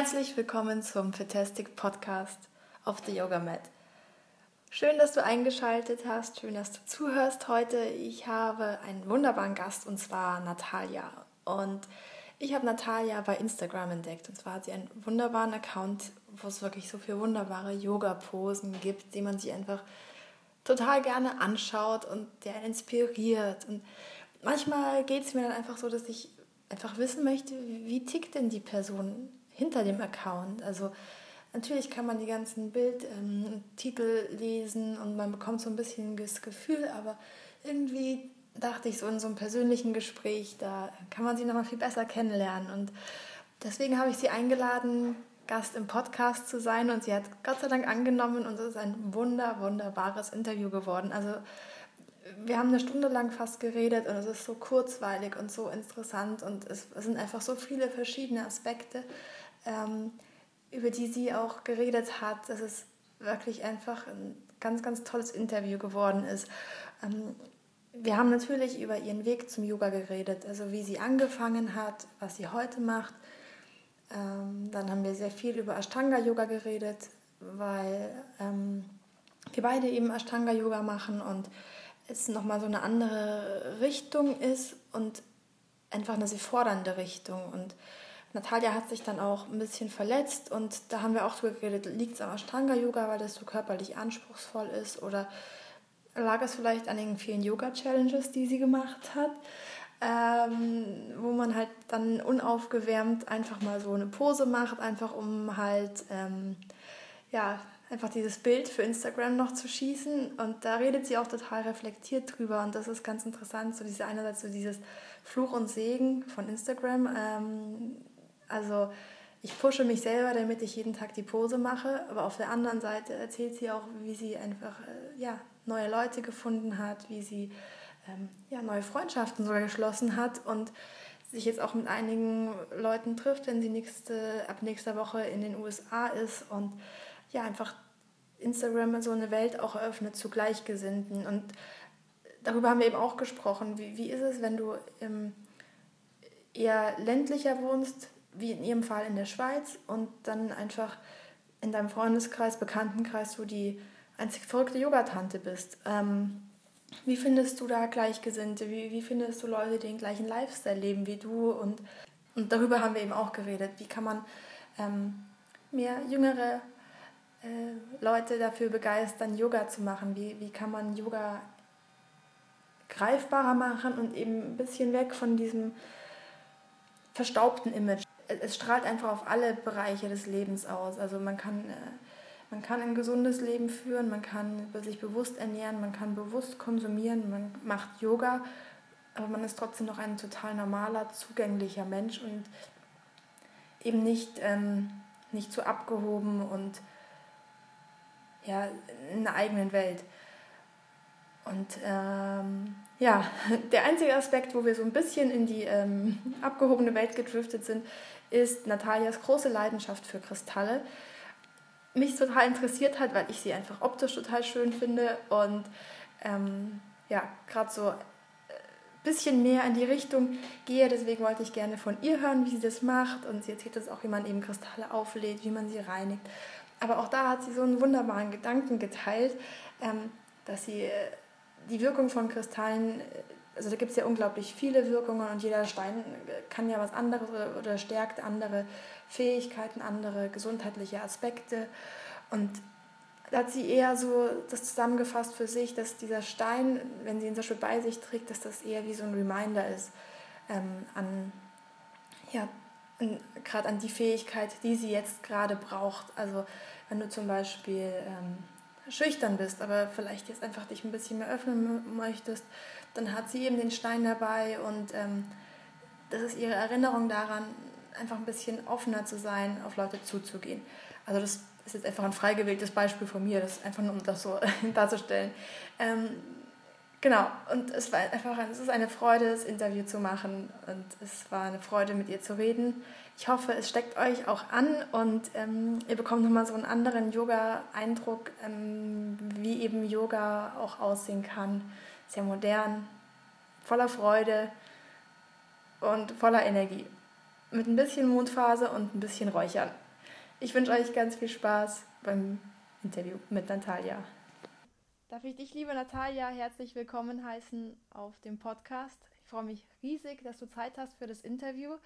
Herzlich willkommen zum Fantastic Podcast auf The Yoga Mat. Schön, dass du eingeschaltet hast, schön, dass du zuhörst heute. Ich habe einen wunderbaren Gast und zwar Natalia. Und ich habe Natalia bei Instagram entdeckt. Und zwar hat sie einen wunderbaren Account, wo es wirklich so viele wunderbare Yoga-Posen gibt, die man sich einfach total gerne anschaut und der inspiriert. Und manchmal geht es mir dann einfach so, dass ich einfach wissen möchte, wie tickt denn die Person hinter dem Account? Also natürlich kann man die ganzen Bildtitel ähm, lesen und man bekommt so ein bisschen das Gefühl, aber irgendwie dachte ich so in so einem persönlichen Gespräch, da kann man sie nochmal viel besser kennenlernen. Und deswegen habe ich sie eingeladen, Gast im Podcast zu sein und sie hat Gott sei Dank angenommen und es ist ein wunder, wunderbares Interview geworden. Also wir haben eine Stunde lang fast geredet und es ist so kurzweilig und so interessant und es, es sind einfach so viele verschiedene Aspekte, ähm, über die sie auch geredet hat, dass es wirklich einfach ein ganz, ganz tolles Interview geworden ist. Ähm, wir haben natürlich über ihren Weg zum Yoga geredet, also wie sie angefangen hat, was sie heute macht. Ähm, dann haben wir sehr viel über Ashtanga-Yoga geredet, weil ähm, wir beide eben Ashtanga-Yoga machen und es nochmal so eine andere Richtung ist und einfach eine sehr fordernde Richtung. Und Natalia hat sich dann auch ein bisschen verletzt und da haben wir auch drüber geredet, liegt es am Ashtanga-Yoga, weil das so körperlich anspruchsvoll ist oder lag es vielleicht an den vielen Yoga-Challenges, die sie gemacht hat, ähm, wo man halt dann unaufgewärmt einfach mal so eine Pose macht, einfach um halt, ähm, ja, einfach dieses Bild für Instagram noch zu schießen. Und da redet sie auch total reflektiert drüber. Und das ist ganz interessant, so diese einerseits so dieses Fluch und Segen von Instagram. Ähm, also ich pushe mich selber, damit ich jeden Tag die Pose mache. Aber auf der anderen Seite erzählt sie auch, wie sie einfach äh, ja, neue Leute gefunden hat, wie sie ähm, ja, neue Freundschaften sogar geschlossen hat und sich jetzt auch mit einigen Leuten trifft, wenn sie nächste, ab nächster Woche in den USA ist und ja, einfach Instagram so eine Welt auch eröffnet zu Gleichgesinnten. Und darüber haben wir eben auch gesprochen. Wie, wie ist es, wenn du ähm, eher ländlicher wohnst, wie in ihrem Fall in der Schweiz, und dann einfach in deinem Freundeskreis, Bekanntenkreis so die einzig verrückte Yogatante bist? Ähm, wie findest du da Gleichgesinnte? Wie, wie findest du Leute, die den gleichen Lifestyle leben wie du? Und, und darüber haben wir eben auch geredet. Wie kann man ähm, mehr jüngere äh, Leute dafür begeistern, Yoga zu machen? Wie, wie kann man Yoga greifbarer machen und eben ein bisschen weg von diesem verstaubten Image? Es strahlt einfach auf alle Bereiche des Lebens aus. Also man kann, äh, man kann ein gesundes Leben führen, man kann sich bewusst ernähren, man kann bewusst konsumieren, man macht Yoga, aber man ist trotzdem noch ein total normaler, zugänglicher Mensch und eben nicht, ähm, nicht zu abgehoben und ja, in einer eigenen Welt. Und ähm, ja, der einzige Aspekt, wo wir so ein bisschen in die ähm, abgehobene Welt gedriftet sind, ist Natalias große Leidenschaft für Kristalle. Mich total interessiert hat, weil ich sie einfach optisch total schön finde und ähm, ja, gerade so ein äh, bisschen mehr in die Richtung gehe. Deswegen wollte ich gerne von ihr hören, wie sie das macht. Und sie erzählt uns auch, wie man eben Kristalle auflädt, wie man sie reinigt. Aber auch da hat sie so einen wunderbaren Gedanken geteilt, ähm, dass sie äh, die Wirkung von Kristallen, äh, also da gibt es ja unglaublich viele Wirkungen und jeder Stein kann ja was anderes oder stärkt andere Fähigkeiten, andere gesundheitliche Aspekte. Und da hat sie eher so das zusammengefasst für sich, dass dieser Stein, wenn sie ihn zum Beispiel bei sich trägt, dass das eher wie so ein Reminder ist ähm, an ja, gerade an die Fähigkeit, die sie jetzt gerade braucht. Also wenn du zum Beispiel ähm, schüchtern bist, aber vielleicht jetzt einfach dich ein bisschen mehr öffnen möchtest, dann hat sie eben den Stein dabei und ähm, das ist ihre Erinnerung daran, einfach ein bisschen offener zu sein, auf Leute zuzugehen. Also das ist jetzt einfach ein frei gewähltes Beispiel von mir, das ist einfach nur um das so darzustellen. Ähm, genau, und es war einfach es ist eine Freude, das Interview zu machen und es war eine Freude, mit ihr zu reden. Ich hoffe, es steckt euch auch an und ähm, ihr bekommt nochmal so einen anderen Yoga-Eindruck, ähm, wie eben Yoga auch aussehen kann. Sehr modern, voller Freude und voller Energie. Mit ein bisschen Mondphase und ein bisschen Räuchern. Ich wünsche euch ganz viel Spaß beim Interview mit Natalia. Darf ich dich, liebe Natalia, herzlich willkommen heißen auf dem Podcast. Ich freue mich riesig, dass du Zeit hast für das Interview.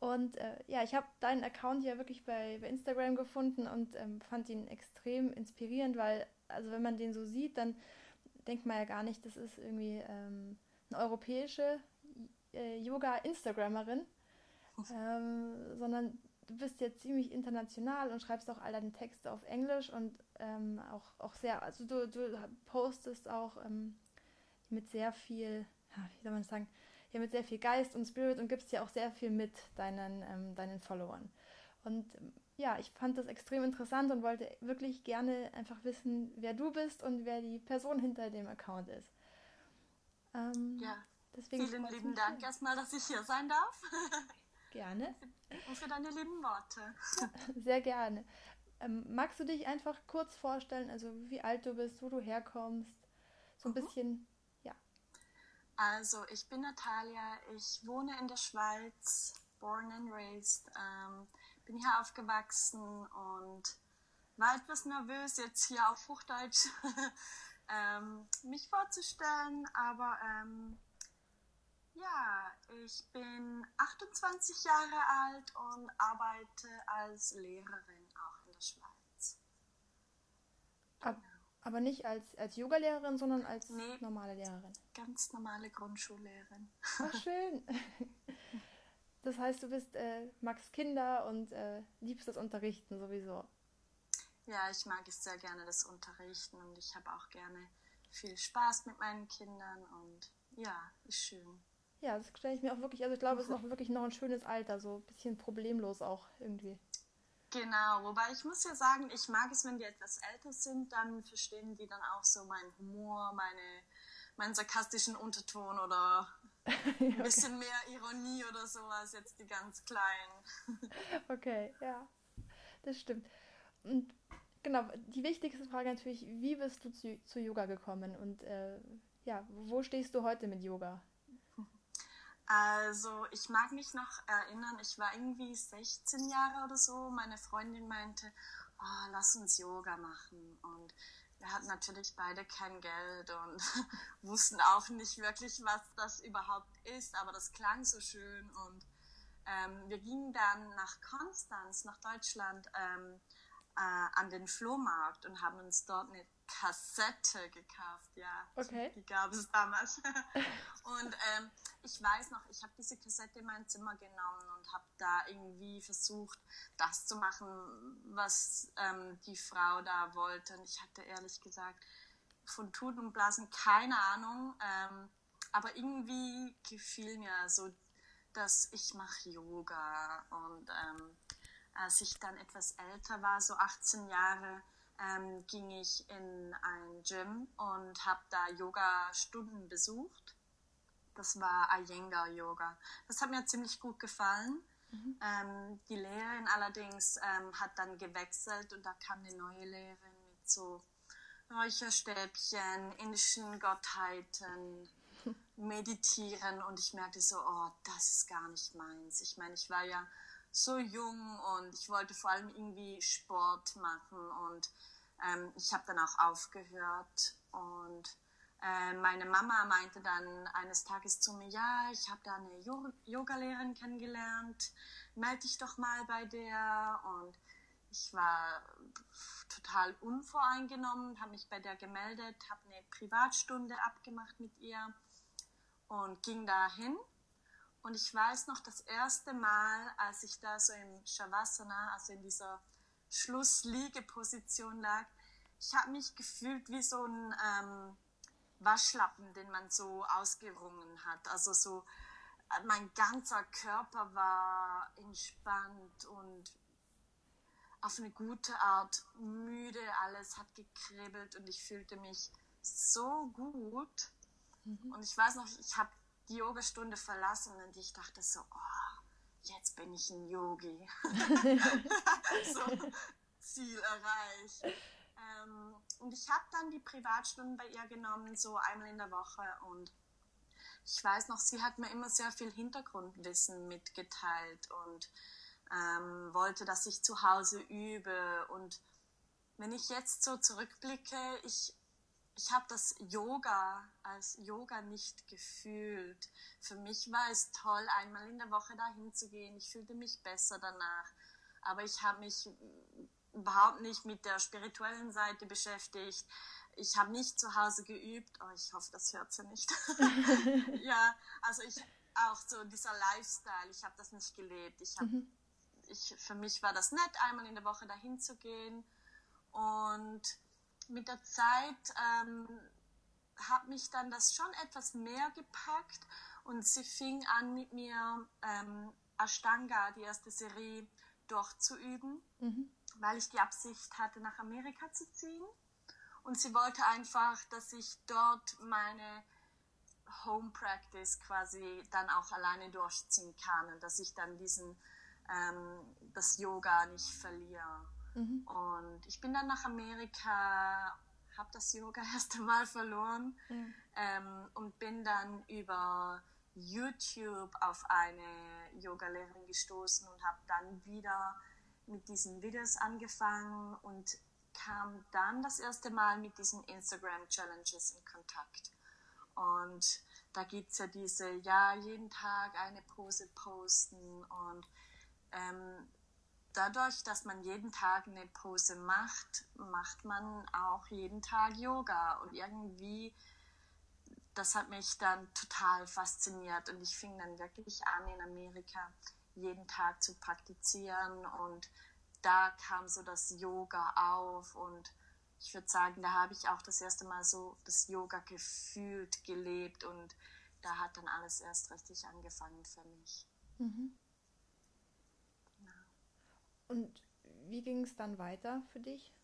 Und äh, ja, ich habe deinen Account ja wirklich bei, bei Instagram gefunden und ähm, fand ihn extrem inspirierend, weil, also wenn man den so sieht, dann denkt man ja gar nicht, das ist irgendwie ähm, eine europäische äh, Yoga-Instagrammerin, ähm, sondern du bist ja ziemlich international und schreibst auch all deine Texte auf Englisch und ähm, auch, auch sehr, also du, du postest auch ähm, mit sehr viel, wie soll man das sagen, ja, mit sehr viel Geist und Spirit und gibst ja auch sehr viel mit deinen, ähm, deinen Followern. Und ja, ich fand das extrem interessant und wollte wirklich gerne einfach wissen, wer du bist und wer die Person hinter dem Account ist. Ähm, ja, vielen lieben Dank schön. erstmal, dass ich hier sein darf. Gerne. Und für deine lieben Worte. Sehr gerne. Ähm, magst du dich einfach kurz vorstellen, also wie alt du bist, wo du herkommst? So ein mhm. bisschen, ja. Also, ich bin Natalia, ich wohne in der Schweiz, born and raised. Ähm, bin hier aufgewachsen und war etwas nervös, jetzt hier auf Hochdeutsch ähm, mich vorzustellen, aber ähm, ja, ich bin 28 Jahre alt und arbeite als Lehrerin auch in der Schweiz. Ab, aber nicht als, als Yoga-Lehrerin, sondern als nee, normale Lehrerin. Ganz normale Grundschullehrerin. Ach, schön. Das heißt, du bist, äh, magst Kinder und äh, liebst das Unterrichten sowieso. Ja, ich mag es sehr gerne, das Unterrichten und ich habe auch gerne viel Spaß mit meinen Kindern und ja, ist schön. Ja, das stelle ich mir auch wirklich, also ich glaube, es ist auch wirklich noch ein schönes Alter, so ein bisschen problemlos auch irgendwie. Genau, wobei ich muss ja sagen, ich mag es, wenn die etwas älter sind, dann verstehen die dann auch so meinen Humor, meine, meinen sarkastischen Unterton oder ein bisschen mehr Ironie oder sowas, jetzt die ganz Kleinen. okay, ja, das stimmt. Und genau, die wichtigste Frage natürlich, wie bist du zu, zu Yoga gekommen und äh, ja, wo stehst du heute mit Yoga? Also ich mag mich noch erinnern, ich war irgendwie 16 Jahre oder so. Meine Freundin meinte, oh, lass uns Yoga machen. Und wir hatten natürlich beide kein Geld und wussten auch nicht wirklich, was das überhaupt ist, aber das klang so schön. Und ähm, wir gingen dann nach Konstanz, nach Deutschland, ähm, äh, an den Flohmarkt und haben uns dort eine Kassette gekauft, ja. Okay. Die gab es damals. und ähm, ich weiß noch, ich habe diese Kassette in mein Zimmer genommen und habe da irgendwie versucht, das zu machen, was ähm, die Frau da wollte. Und ich hatte ehrlich gesagt von Tuten und Blasen keine Ahnung. Ähm, aber irgendwie gefiel mir so, dass ich mache Yoga. Und ähm, als ich dann etwas älter war, so 18 Jahre, ähm, ging ich in ein Gym und habe da Yoga-Stunden besucht. Das war Iyengar Yoga. Das hat mir ziemlich gut gefallen. Mhm. Ähm, die Lehrerin allerdings ähm, hat dann gewechselt und da kam eine neue Lehrerin mit so Räucherstäbchen, indischen Gottheiten, meditieren und ich merkte so, oh, das ist gar nicht meins. Ich meine, ich war ja so jung und ich wollte vor allem irgendwie Sport machen und ähm, ich habe dann auch aufgehört und äh, meine Mama meinte dann eines Tages zu mir, ja, ich habe da eine Yogalehrerin kennengelernt, melde dich doch mal bei der und ich war total unvoreingenommen, habe mich bei der gemeldet, habe eine Privatstunde abgemacht mit ihr und ging dahin und ich weiß noch, das erste Mal, als ich da so im Shavasana, also in dieser Schlussliegeposition lag, ich habe mich gefühlt wie so ein ähm, Waschlappen, den man so ausgerungen hat. Also so, äh, mein ganzer Körper war entspannt und auf eine gute Art müde, alles hat gekribbelt und ich fühlte mich so gut. Mhm. Und ich weiß noch, ich habe die Yogastunde verlassen und ich dachte so, oh, jetzt bin ich ein Yogi. so, Ziel erreicht. Ähm, und ich habe dann die Privatstunden bei ihr genommen, so einmal in der Woche. Und ich weiß noch, sie hat mir immer sehr viel Hintergrundwissen mitgeteilt und ähm, wollte, dass ich zu Hause übe. Und wenn ich jetzt so zurückblicke, ich, ich habe das Yoga als Yoga nicht gefühlt. Für mich war es toll, einmal in der Woche dahin zu gehen. Ich fühlte mich besser danach. Aber ich habe mich überhaupt nicht mit der spirituellen Seite beschäftigt. Ich habe nicht zu Hause geübt. Oh, ich hoffe, das hört sie nicht. ja, also ich auch so dieser Lifestyle. Ich habe das nicht gelebt. Ich habe mhm ich, für mich war das nett, einmal in der Woche dahin zu gehen. Und mit der Zeit ähm, hat mich dann das schon etwas mehr gepackt und sie fing an mit mir ähm, Ashtanga, die erste Serie, durchzuüben, mhm. weil ich die Absicht hatte, nach Amerika zu ziehen. Und sie wollte einfach, dass ich dort meine Home Practice quasi dann auch alleine durchziehen kann und dass ich dann diesen ähm, das Yoga nicht verliere. Mhm. Und ich bin dann nach Amerika, habe das Yoga erst einmal verloren mhm. ähm, und bin dann über YouTube auf eine Yogalehrerin gestoßen und habe dann wieder mit diesen Videos angefangen und kam dann das erste Mal mit diesen Instagram Challenges in Kontakt. Und da gibt es ja diese, ja, jeden Tag eine Pose posten und ähm, dadurch, dass man jeden Tag eine Pose macht, macht man auch jeden Tag Yoga. Und irgendwie, das hat mich dann total fasziniert. Und ich fing dann wirklich an, in Amerika jeden Tag zu praktizieren. Und da kam so das Yoga auf. Und ich würde sagen, da habe ich auch das erste Mal so das Yoga gefühlt, gelebt. Und da hat dann alles erst richtig angefangen für mich. Mhm. Und wie ging es dann weiter für dich?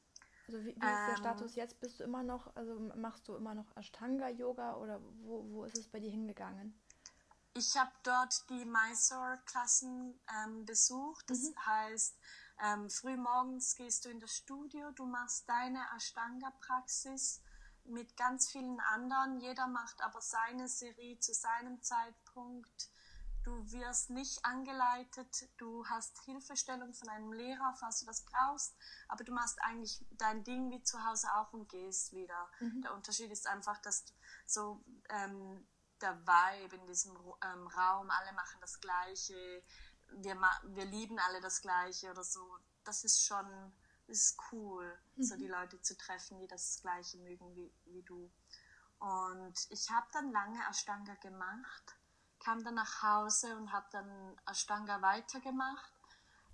Also wie, wie ist der ähm. Status jetzt? Bist du immer noch, also machst du immer noch Ashtanga-Yoga oder wo, wo ist es bei dir hingegangen? Ich habe dort die Mysore-Klassen ähm, besucht. Das mhm. heißt, ähm, frühmorgens gehst du in das Studio, du machst deine Ashtanga-Praxis mit ganz vielen anderen. Jeder macht aber seine Serie zu seinem Zeitpunkt. Du wirst nicht angeleitet, du hast Hilfestellung von einem Lehrer, falls du das brauchst, aber du machst eigentlich dein Ding wie zu Hause auch und gehst wieder. Mhm. Der Unterschied ist einfach, dass so ähm, der Vibe in diesem ähm, Raum, alle machen das Gleiche, wir, wir lieben alle das Gleiche oder so. Das ist schon, das ist cool, mhm. so die Leute zu treffen, die das Gleiche mögen wie, wie du. Und ich habe dann lange Ashtanga gemacht kam dann nach Hause und habe dann Ashtanga weitergemacht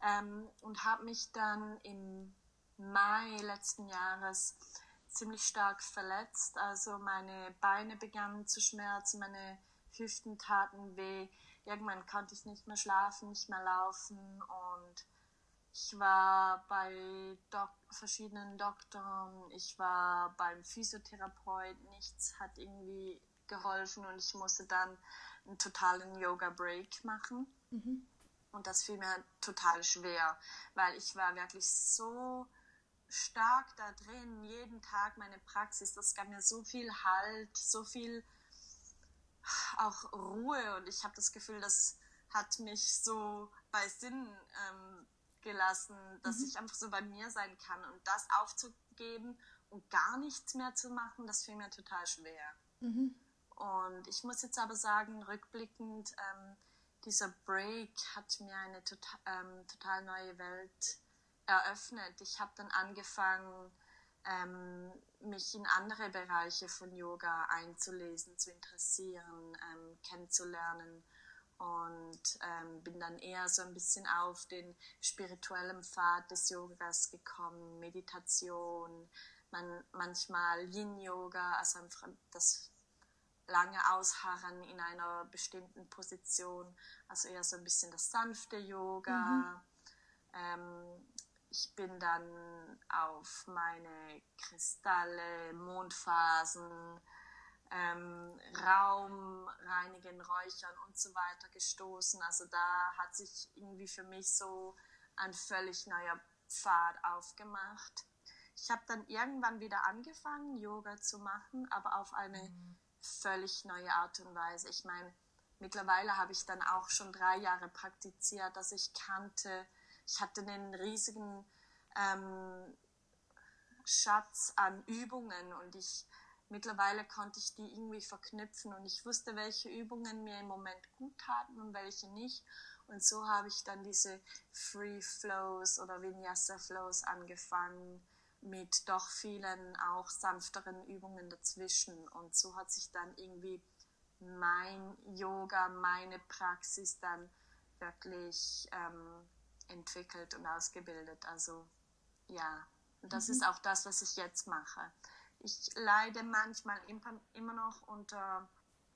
ähm, und habe mich dann im Mai letzten Jahres ziemlich stark verletzt. Also meine Beine begannen zu schmerzen, meine Hüften taten weh. Irgendwann konnte ich nicht mehr schlafen, nicht mehr laufen und ich war bei Dok verschiedenen Doktoren, ich war beim Physiotherapeut, nichts hat irgendwie geholfen und ich musste dann einen totalen Yoga-Break machen. Mhm. Und das fiel mir total schwer, weil ich war wirklich so stark da drin, jeden Tag meine Praxis, das gab mir so viel Halt, so viel auch Ruhe und ich habe das Gefühl, das hat mich so bei Sinn ähm, gelassen, dass mhm. ich einfach so bei mir sein kann und das aufzugeben und gar nichts mehr zu machen, das fiel mir total schwer. Mhm. Und ich muss jetzt aber sagen, rückblickend, ähm, dieser Break hat mir eine total, ähm, total neue Welt eröffnet. Ich habe dann angefangen, ähm, mich in andere Bereiche von Yoga einzulesen, zu interessieren, ähm, kennenzulernen und ähm, bin dann eher so ein bisschen auf den spirituellen Pfad des Yogas gekommen, Meditation, man, manchmal Yin-Yoga, also das lange ausharren in einer bestimmten Position, also eher so ein bisschen das sanfte Yoga. Mhm. Ähm, ich bin dann auf meine Kristalle, Mondphasen, ähm, Raum reinigen, räuchern und so weiter gestoßen. Also da hat sich irgendwie für mich so ein völlig neuer Pfad aufgemacht. Ich habe dann irgendwann wieder angefangen, Yoga zu machen, aber auf eine mhm völlig neue Art und Weise. Ich meine, mittlerweile habe ich dann auch schon drei Jahre praktiziert, dass ich kannte, ich hatte einen riesigen ähm, Schatz an Übungen und ich mittlerweile konnte ich die irgendwie verknüpfen und ich wusste, welche Übungen mir im Moment gut taten und welche nicht. Und so habe ich dann diese Free Flows oder Vinyasa Flows angefangen mit doch vielen auch sanfteren Übungen dazwischen. Und so hat sich dann irgendwie mein Yoga, meine Praxis dann wirklich ähm, entwickelt und ausgebildet. Also ja, und das mhm. ist auch das, was ich jetzt mache. Ich leide manchmal immer noch unter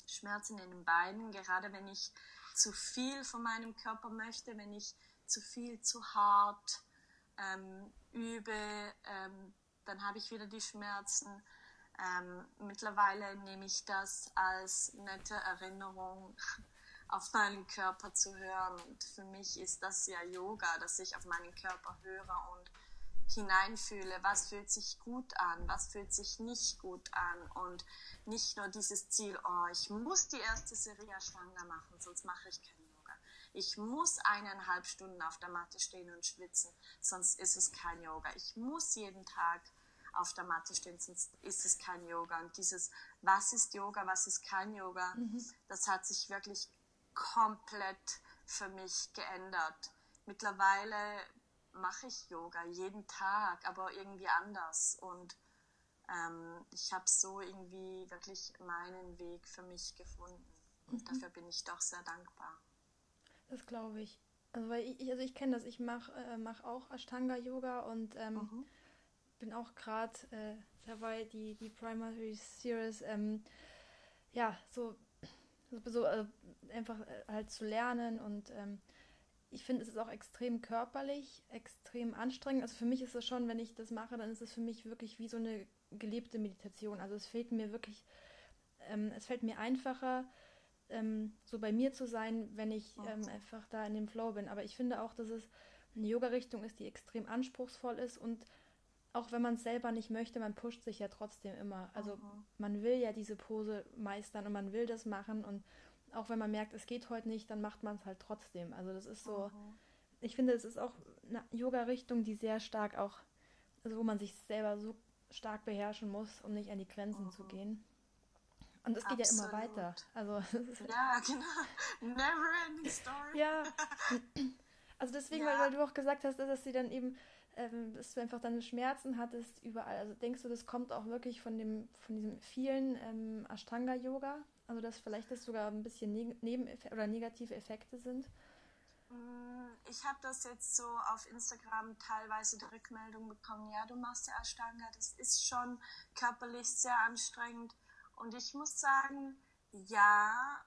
Schmerzen in den Beinen, gerade wenn ich zu viel von meinem Körper möchte, wenn ich zu viel zu hart ähm, übe, ähm, dann habe ich wieder die Schmerzen. Ähm, mittlerweile nehme ich das als nette Erinnerung auf meinen Körper zu hören. Und für mich ist das ja Yoga, dass ich auf meinen Körper höre und hineinfühle, was fühlt sich gut an, was fühlt sich nicht gut an und nicht nur dieses Ziel, oh, ich muss die erste Serie Ashtanga machen, sonst mache ich kein Yoga. Ich muss eineinhalb Stunden auf der Matte stehen und schwitzen, sonst ist es kein Yoga. Ich muss jeden Tag auf der Matte stehen, sonst ist es kein Yoga. Und dieses, was ist Yoga, was ist kein Yoga, mhm. das hat sich wirklich komplett für mich geändert. Mittlerweile mache ich Yoga jeden Tag, aber irgendwie anders. Und ähm, ich habe so irgendwie wirklich meinen Weg für mich gefunden. Und mhm. dafür bin ich doch sehr dankbar. Das glaube ich. Also weil ich, also ich kenne das, ich mache äh, mach auch Ashtanga-Yoga und ähm, bin auch gerade äh, dabei, die, die Primary Series ähm, ja, so, so äh, einfach äh, halt zu lernen und ähm, ich finde, es ist auch extrem körperlich, extrem anstrengend. Also für mich ist es schon, wenn ich das mache, dann ist es für mich wirklich wie so eine gelebte Meditation. Also es fehlt mir wirklich, ähm, es fällt mir einfacher, ähm, so bei mir zu sein, wenn ich ähm, einfach da in dem Flow bin. Aber ich finde auch, dass es eine Yoga-Richtung ist, die extrem anspruchsvoll ist und auch wenn man es selber nicht möchte, man pusht sich ja trotzdem immer. Also mhm. man will ja diese Pose meistern und man will das machen und auch wenn man merkt, es geht heute nicht, dann macht man es halt trotzdem. Also das ist so, mhm. ich finde, es ist auch eine Yoga-Richtung, die sehr stark auch, also wo man sich selber so stark beherrschen muss, um nicht an die Grenzen mhm. zu gehen. Und es geht ja immer weiter. Also, ja, genau. Never ending story. ja. Also deswegen, ja. Weil, du auch gesagt hast, dass sie dann eben, ähm, dass du einfach deine Schmerzen hattest überall. Also denkst du, das kommt auch wirklich von dem, von diesem vielen ähm, Ashtanga-Yoga? Also dass vielleicht das sogar ein bisschen neg Nebeneffekte oder negative Effekte sind? Mm, ich habe das jetzt so auf Instagram teilweise die Rückmeldung bekommen, ja, du machst ja Ashtanga, das ist schon körperlich sehr anstrengend. Und ich muss sagen, ja,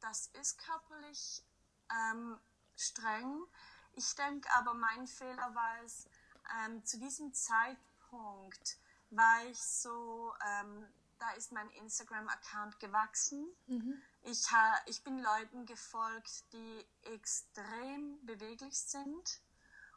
das ist körperlich ähm, streng. Ich denke aber, mein Fehler war es, ähm, zu diesem Zeitpunkt war ich so ähm, da ist mein Instagram-Account gewachsen. Mhm. Ich, ha, ich bin Leuten gefolgt, die extrem beweglich sind.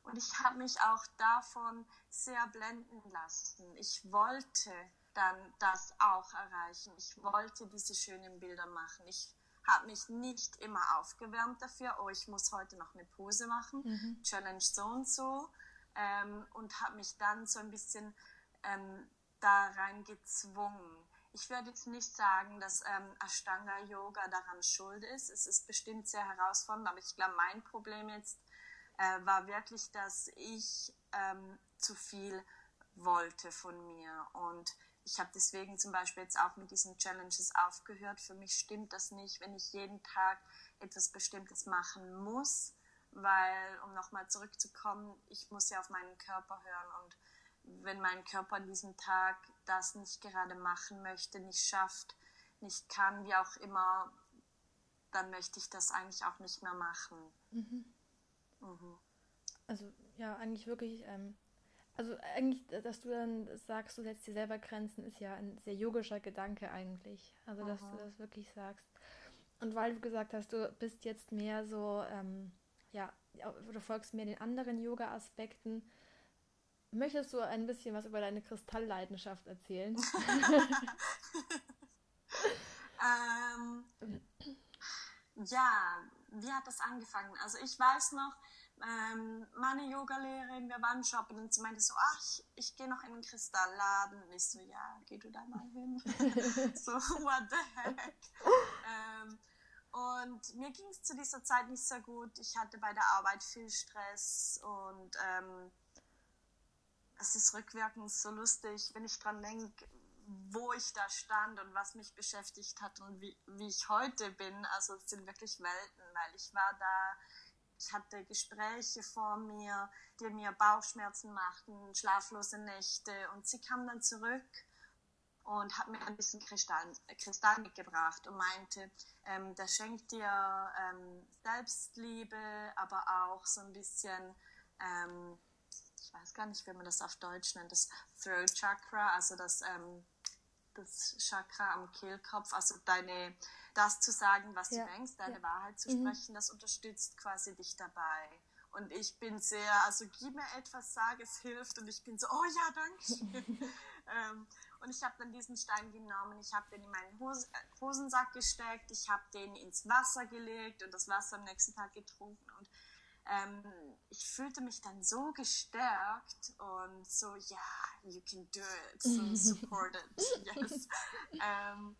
Und ich habe mich auch davon sehr blenden lassen. Ich wollte dann das auch erreichen. Ich wollte diese schönen Bilder machen. Ich habe mich nicht immer aufgewärmt dafür, oh, ich muss heute noch eine Pose machen, mhm. Challenge so und so. Ähm, und habe mich dann so ein bisschen ähm, da rein gezwungen ich würde jetzt nicht sagen, dass ähm, Ashtanga Yoga daran schuld ist. Es ist bestimmt sehr herausfordernd, aber ich glaube, mein Problem jetzt äh, war wirklich, dass ich ähm, zu viel wollte von mir und ich habe deswegen zum Beispiel jetzt auch mit diesen Challenges aufgehört. Für mich stimmt das nicht, wenn ich jeden Tag etwas Bestimmtes machen muss, weil, um nochmal zurückzukommen, ich muss ja auf meinen Körper hören und wenn mein Körper an diesem Tag das nicht gerade machen möchte, nicht schafft, nicht kann, wie auch immer, dann möchte ich das eigentlich auch nicht mehr machen. Mhm. Mhm. Also ja, eigentlich wirklich, ähm, also eigentlich, dass du dann sagst, du setzt dir selber Grenzen, ist ja ein sehr yogischer Gedanke eigentlich. Also dass mhm. du das wirklich sagst. Und weil du gesagt hast, du bist jetzt mehr so, ähm, ja, du folgst mehr den anderen Yoga-Aspekten, Möchtest du ein bisschen was über deine Kristallleidenschaft erzählen? ähm, ja, wie hat das angefangen? Also ich weiß noch, ähm, meine Yogalehrerin, wir waren shoppen und sie meinte so, ach, ich, ich gehe noch in den Kristallladen. Und ich so, ja, geh du da mal hin. so, what the heck. ähm, und mir ging es zu dieser Zeit nicht so gut. Ich hatte bei der Arbeit viel Stress und ähm, es ist rückwirkend so lustig, wenn ich dran denke, wo ich da stand und was mich beschäftigt hat und wie, wie ich heute bin. Also es sind wirklich Welten, weil ich war da, ich hatte Gespräche vor mir, die mir Bauchschmerzen machten, schlaflose Nächte. Und sie kam dann zurück und hat mir ein bisschen Kristall, Kristall mitgebracht und meinte, ähm, der schenkt dir ähm, Selbstliebe, aber auch so ein bisschen, ähm, ich weiß gar nicht, wie man das auf Deutsch nennt, das Throat Chakra, also das, ähm, das Chakra am Kehlkopf, also deine, das zu sagen, was ja. du denkst, deine ja. Wahrheit zu mhm. sprechen, das unterstützt quasi dich dabei. Und ich bin sehr, also gib mir etwas, sag, es hilft. Und ich bin so, oh ja, danke. ähm, und ich habe dann diesen Stein genommen, ich habe den in meinen Hos Hosensack gesteckt, ich habe den ins Wasser gelegt und das Wasser am nächsten Tag getrunken. Und ähm, ich fühlte mich dann so gestärkt und so, ja, you can do it, so supported, yes. ähm,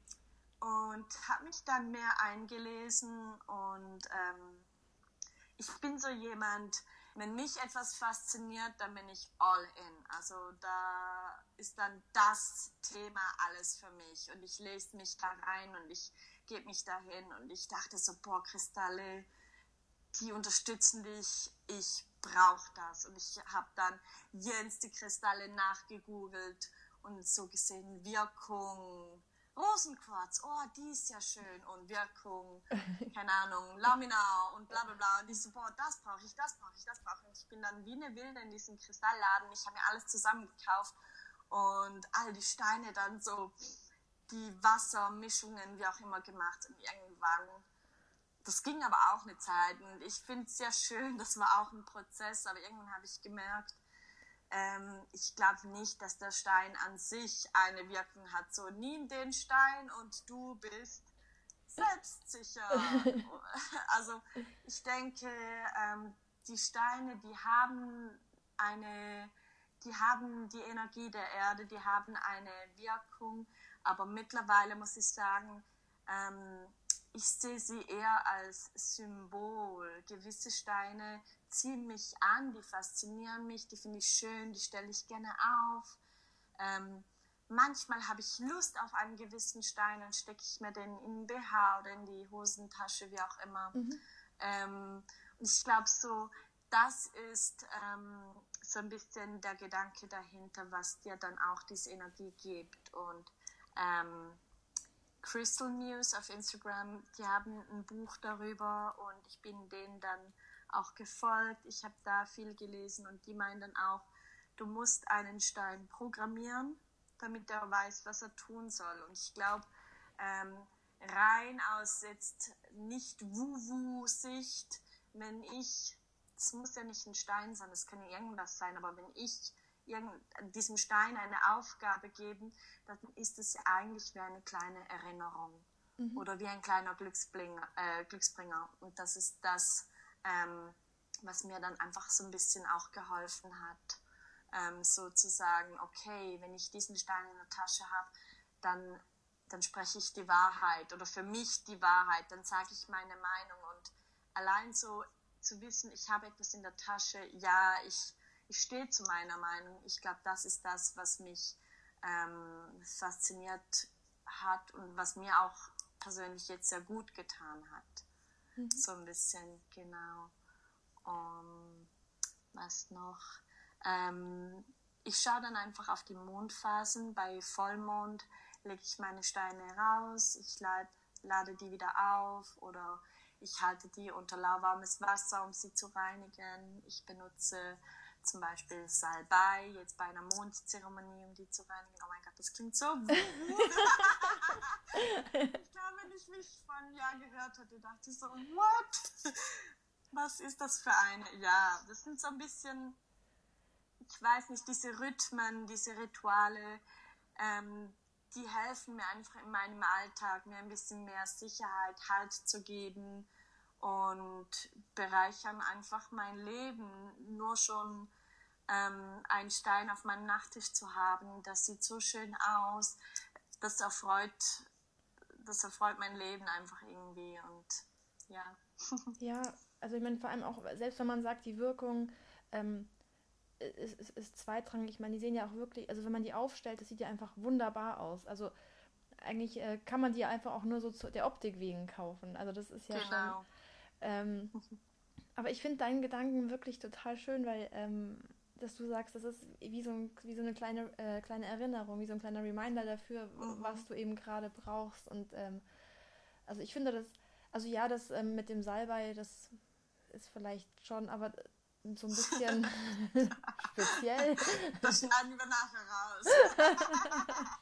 und habe mich dann mehr eingelesen und ähm, ich bin so jemand, wenn mich etwas fasziniert, dann bin ich all in. Also da ist dann das Thema alles für mich. Und ich lese mich da rein und ich gebe mich dahin und ich dachte so, boah, Kristalle, die unterstützen dich, ich brauche das. Und ich habe dann Jens die Kristalle nachgegoogelt und so gesehen, Wirkung, Rosenquarz, oh, die ist ja schön und Wirkung, keine Ahnung, Lamina und bla bla bla. Und ich so, boah, das brauche ich, das brauche ich, das brauche ich. Ich bin dann wie eine Wilde in diesem Kristallladen. Ich habe mir alles zusammengekauft und all die Steine dann so, die Wassermischungen, wie auch immer gemacht. Und irgendwann, das ging aber auch eine Zeit. Und ich finde es sehr schön, das war auch ein Prozess, aber irgendwann habe ich gemerkt, ähm, ich glaube nicht, dass der Stein an sich eine Wirkung hat. So, nimm den Stein und du bist selbstsicher. also ich denke, ähm, die Steine, die haben eine, die haben die Energie der Erde, die haben eine Wirkung, aber mittlerweile muss ich sagen, ähm, ich sehe sie eher als Symbol. Gewisse Steine ziehen mich an, die faszinieren mich, die finde ich schön, die stelle ich gerne auf. Ähm, manchmal habe ich Lust auf einen gewissen Stein und stecke ich mir den in den BH oder in die Hosentasche, wie auch immer. Mhm. Ähm, und ich glaube so, das ist ähm, so ein bisschen der Gedanke dahinter, was dir dann auch diese Energie gibt. Und ähm, Crystal News auf Instagram, die haben ein Buch darüber und ich bin denen dann auch gefolgt. Ich habe da viel gelesen und die meinen dann auch, du musst einen Stein programmieren, damit er weiß, was er tun soll. Und ich glaube, ähm, rein aus jetzt nicht Wu-Wu-Sicht, wenn ich, es muss ja nicht ein Stein sein, es kann irgendwas sein, aber wenn ich diesem Stein eine Aufgabe gebe, dann ist es ja eigentlich wie eine kleine Erinnerung mhm. oder wie ein kleiner Glücksbringer, äh, Glücksbringer. Und das ist das, ähm, was mir dann einfach so ein bisschen auch geholfen hat, ähm, sozusagen, okay, wenn ich diesen Stein in der Tasche habe, dann, dann spreche ich die Wahrheit oder für mich die Wahrheit, dann sage ich meine Meinung und allein so zu wissen, ich habe etwas in der Tasche, ja, ich, ich stehe zu meiner Meinung. Ich glaube, das ist das, was mich ähm, fasziniert hat und was mir auch persönlich jetzt sehr gut getan hat. Mhm. So ein bisschen, genau. Um, was noch? Ähm, ich schaue dann einfach auf die Mondphasen. Bei Vollmond lege ich meine Steine raus, ich lade, lade die wieder auf oder ich halte die unter lauwarmes Wasser, um sie zu reinigen. Ich benutze zum Beispiel Salbei, jetzt bei einer Mondzeremonie, um die zu reinigen. Oh mein Gott, das klingt so gut. ich glaube, wenn ich mich vor einem Jahr gehört hätte, dachte ich so, what? Was ist das für eine? Ja, das sind so ein bisschen, ich weiß nicht, diese Rhythmen, diese Rituale, ähm, die helfen mir einfach in meinem Alltag, mir ein bisschen mehr Sicherheit, Halt zu geben und bereichern einfach mein Leben. Nur schon ähm, einen Stein auf meinem Nachttisch zu haben, das sieht so schön aus, das erfreut, das erfreut mein Leben einfach irgendwie und ja. Ja, also ich meine vor allem auch, selbst wenn man sagt, die Wirkung ähm, ist, ist, ist zweitrangig, ich meine, die sehen ja auch wirklich, also wenn man die aufstellt, das sieht ja einfach wunderbar aus. Also eigentlich äh, kann man die einfach auch nur so zu der Optik wegen kaufen. Also das ist ja genau. schon. Ähm, aber ich finde deinen Gedanken wirklich total schön, weil ähm, dass du sagst, das ist wie so, ein, wie so eine kleine, äh, kleine Erinnerung, wie so ein kleiner Reminder dafür, mhm. was du eben gerade brauchst. Und ähm, also ich finde das, also ja, das ähm, mit dem Salbei, das ist vielleicht schon, aber so ein bisschen speziell. Das schneiden wir nachher raus.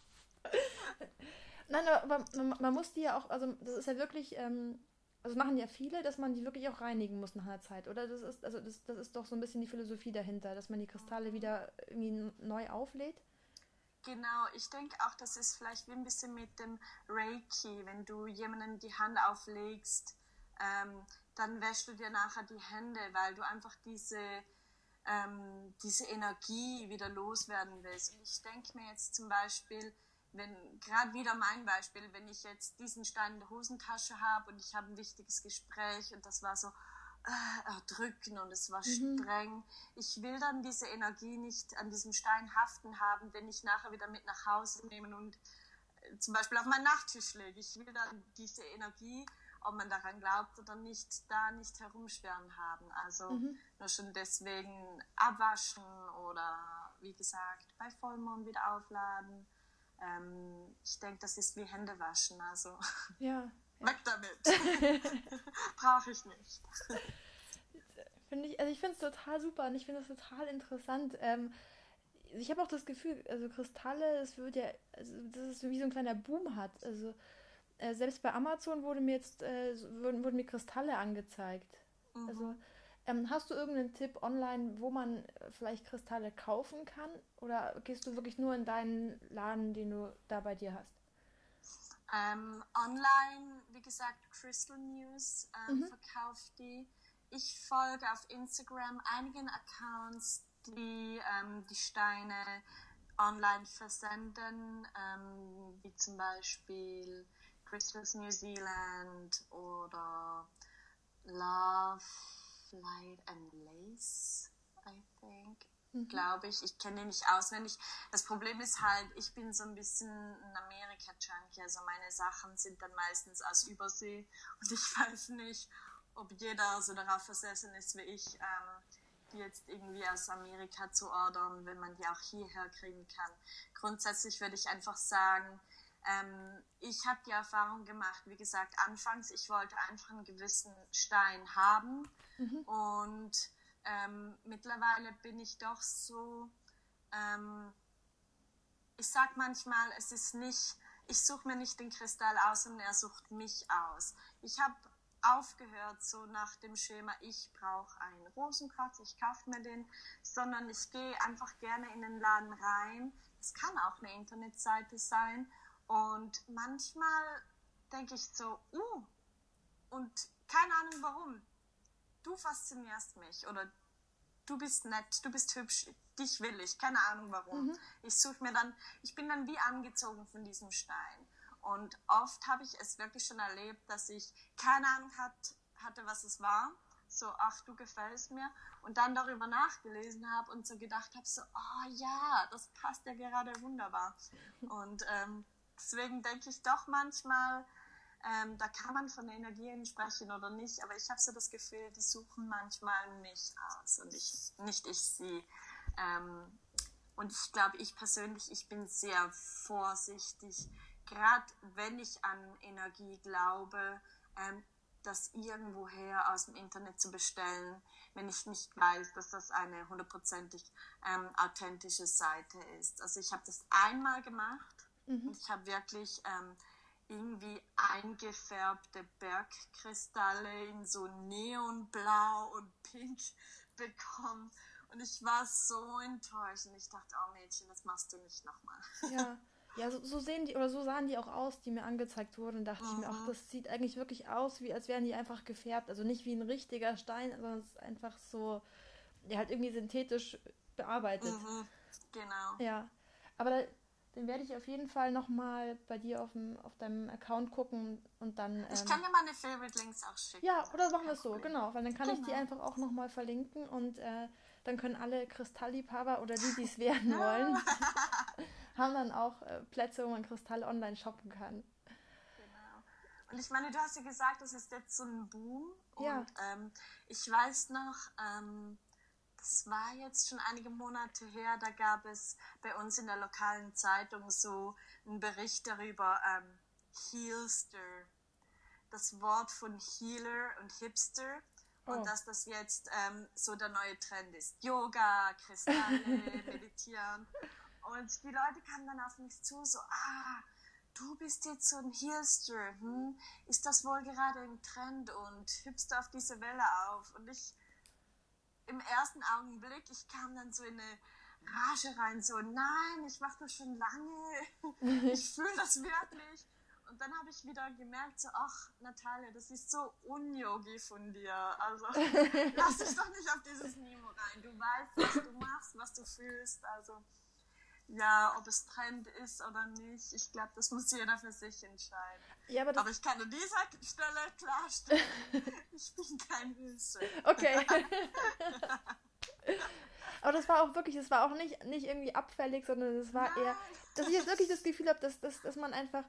Nein, aber man, man, muss die ja auch, also das ist ja wirklich, ähm, also machen ja viele, dass man die wirklich auch reinigen muss nach einer Zeit, oder? Das ist, also das, das ist doch so ein bisschen die Philosophie dahinter, dass man die Kristalle wieder irgendwie neu auflädt. Genau, ich denke auch, das ist vielleicht wie ein bisschen mit dem Reiki, wenn du jemanden die Hand auflegst, ähm, dann wäschst du dir nachher die Hände, weil du einfach diese, ähm, diese Energie wieder loswerden willst. Und ich denke mir jetzt zum Beispiel, wenn gerade wieder mein Beispiel, wenn ich jetzt diesen Stein in der Hosentasche habe und ich habe ein wichtiges Gespräch und das war so äh, erdrücken und es war mhm. streng. Ich will dann diese Energie nicht an diesem Stein haften haben, den ich nachher wieder mit nach Hause nehmen und äh, zum Beispiel auf meinen Nachttisch lege. Ich will dann diese Energie, ob man daran glaubt oder nicht, da nicht herumschweren haben. Also mhm. nur schon deswegen abwaschen oder wie gesagt bei Vollmond wieder aufladen ähm, ich denke, das ist wie Hände waschen. Also ja, weg damit. Brauche ich nicht. Finde ich, also ich finde es total super und ich finde es total interessant. Ähm, ich habe auch das Gefühl, also Kristalle, das wird ja, also das ist wie so ein kleiner Boom hat. Also äh, selbst bei Amazon wurde mir jetzt äh, wurden, wurden mir Kristalle angezeigt. Mhm. Also ähm, hast du irgendeinen Tipp online, wo man äh, vielleicht Kristalle kaufen kann? Oder gehst du wirklich nur in deinen Laden, den du da bei dir hast? Ähm, online, wie gesagt, Crystal News ähm, mhm. verkauft die. Ich folge auf Instagram einigen Accounts, die ähm, die Steine online versenden, ähm, wie zum Beispiel Crystals New Zealand oder Love Light and Lace, I think. Mhm. Glaube ich. Ich kenne ihn nicht auswendig. Das Problem ist halt, ich bin so ein bisschen ein Amerika-Junkie. Also meine Sachen sind dann meistens aus Übersee. Und ich weiß nicht, ob jeder so darauf versessen ist wie ich, ähm, die jetzt irgendwie aus Amerika zu ordern, wenn man die auch hierher kriegen kann. Grundsätzlich würde ich einfach sagen, ähm, ich habe die Erfahrung gemacht, wie gesagt, anfangs, ich wollte einfach einen gewissen Stein haben mhm. und ähm, mittlerweile bin ich doch so, ähm, ich sag manchmal, es ist nicht, ich suche mir nicht den Kristall aus, sondern er sucht mich aus. Ich habe aufgehört, so nach dem Schema, ich brauche einen Rosenkratz, ich kaufe mir den, sondern ich gehe einfach gerne in den Laden rein. Es kann auch eine Internetseite sein und manchmal denke ich so, uh, und keine Ahnung warum. Du faszinierst mich oder du bist nett, du bist hübsch, dich will ich, keine Ahnung warum. Mhm. Ich suche mir dann, ich bin dann wie angezogen von diesem Stein. Und oft habe ich es wirklich schon erlebt, dass ich keine Ahnung hat, hatte, was es war. So, ach, du gefällst mir. Und dann darüber nachgelesen habe und so gedacht habe, so, oh ja, das passt ja gerade wunderbar. Und ähm, Deswegen denke ich doch manchmal, ähm, da kann man von Energien sprechen oder nicht, aber ich habe so das Gefühl, die suchen manchmal mich aus und ich, nicht ich sie. Ähm, und ich glaube, ich persönlich, ich bin sehr vorsichtig, gerade wenn ich an Energie glaube, ähm, das irgendwoher aus dem Internet zu bestellen, wenn ich nicht weiß, dass das eine hundertprozentig ähm, authentische Seite ist. Also ich habe das einmal gemacht Mhm. Ich habe wirklich ähm, irgendwie eingefärbte Bergkristalle in so neonblau und pink bekommen. Und ich war so enttäuscht und ich dachte, oh Mädchen, das machst du nicht nochmal. Ja, Ja, so, so, sehen die, oder so sahen die auch aus, die mir angezeigt wurden. Und dachte mhm. ich mir, ach, das sieht eigentlich wirklich aus, wie als wären die einfach gefärbt. Also nicht wie ein richtiger Stein, sondern es ist einfach so, ja, halt irgendwie synthetisch bearbeitet. Mhm. Genau. Ja. Aber da, den werde ich auf jeden Fall nochmal bei dir auf, dem, auf deinem Account gucken und dann. Ähm, ich kann dir meine Favorite Links auch schicken. Ja, oder machen wir es so, genau. Weil dann kann genau. ich die genau. einfach auch nochmal verlinken und äh, dann können alle Kristallliebhaber oder die, die es werden wollen, haben dann auch äh, Plätze, wo man Kristall online shoppen kann. Genau. Und ich meine, du hast ja gesagt, das ist jetzt so ein Boom. Und ja. ähm, ich weiß noch, ähm, das war jetzt schon einige Monate her, da gab es bei uns in der lokalen Zeitung so einen Bericht darüber, ähm, Heelster. Das Wort von Healer und Hipster. Oh. Und dass das jetzt ähm, so der neue Trend ist. Yoga, Kristalle, Meditieren. Und die Leute kamen dann auf mich zu, so, ah, du bist jetzt so ein Heelster, hm? Ist das wohl gerade im Trend und hüpfst auf diese Welle auf? Und ich im ersten Augenblick, ich kam dann so in eine Rage rein, so, nein, ich mache das schon lange, ich fühle das wirklich. Und dann habe ich wieder gemerkt, so, ach, Natalia, das ist so unyogi von dir. Also, lass dich doch nicht auf dieses Niveau rein. Du weißt, was du machst, was du fühlst. Also, ja, ob es Trend ist oder nicht, ich glaube, das muss jeder für sich entscheiden. Ja, aber, aber, ich kann an dieser Stelle klarstellen, ich bin kein Hilfe. Okay. aber das war auch wirklich, das war auch nicht, nicht irgendwie abfällig, sondern es war Nein. eher, dass ich jetzt wirklich das Gefühl habe, dass, dass, dass man einfach,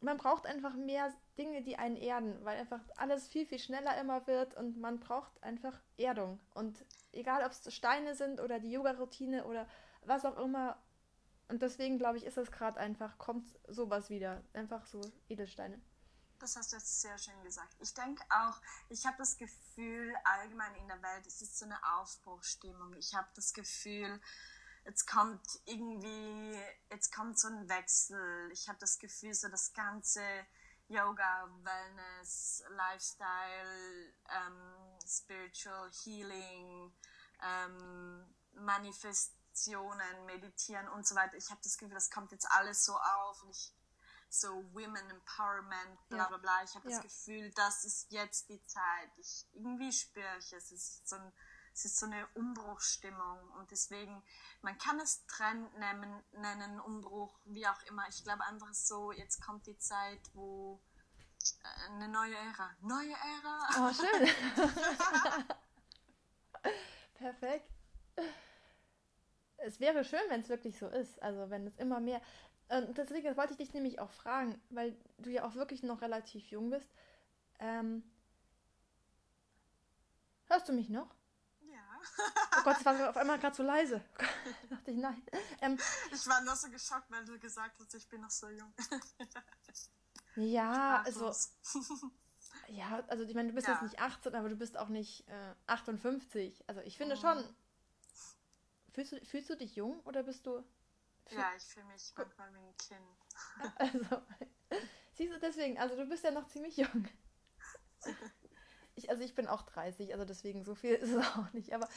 man braucht einfach mehr Dinge, die einen erden, weil einfach alles viel, viel schneller immer wird und man braucht einfach Erdung. Und egal, ob es Steine sind oder die Yoga-Routine oder was auch immer, und deswegen glaube ich, ist es gerade einfach, kommt sowas wieder. Einfach so Edelsteine. Das hast du jetzt sehr schön gesagt. Ich denke auch, ich habe das Gefühl, allgemein in der Welt, es ist so eine Aufbruchstimmung. Ich habe das Gefühl, jetzt kommt irgendwie, jetzt kommt so ein Wechsel. Ich habe das Gefühl, so das ganze Yoga, Wellness, Lifestyle, ähm, Spiritual Healing, ähm, Manifest Meditationen, Meditieren und so weiter. Ich habe das Gefühl, das kommt jetzt alles so auf und ich so Women Empowerment, bla bla bla. Ich habe ja. das Gefühl, das ist jetzt die Zeit. Ich irgendwie spüre ich es. Ist so ein, es ist so eine Umbruchstimmung und deswegen, man kann es Trend nennen, nennen, Umbruch, wie auch immer. Ich glaube einfach so, jetzt kommt die Zeit, wo äh, eine neue Ära. Neue Ära! Oh, schön! Perfekt es wäre schön, wenn es wirklich so ist. Also wenn es immer mehr. Und deswegen wollte ich dich nämlich auch fragen, weil du ja auch wirklich noch relativ jung bist. Ähm, hörst du mich noch? Ja. oh Gott, es war auf einmal gerade so leise. dachte ich, nein. Ähm, ich war noch so geschockt, weil du gesagt hast, ich bin noch so jung. ja, also. ja, also ich meine, du bist ja. jetzt nicht 18, aber du bist auch nicht äh, 58. Also ich finde mhm. schon, Fühlst du, fühlst du dich jung oder bist du. Ja, ich fühle mich manchmal wie ein Kind. Also, siehst du deswegen, also du bist ja noch ziemlich jung. Ich, also ich bin auch 30, also deswegen so viel ist es auch nicht. Aber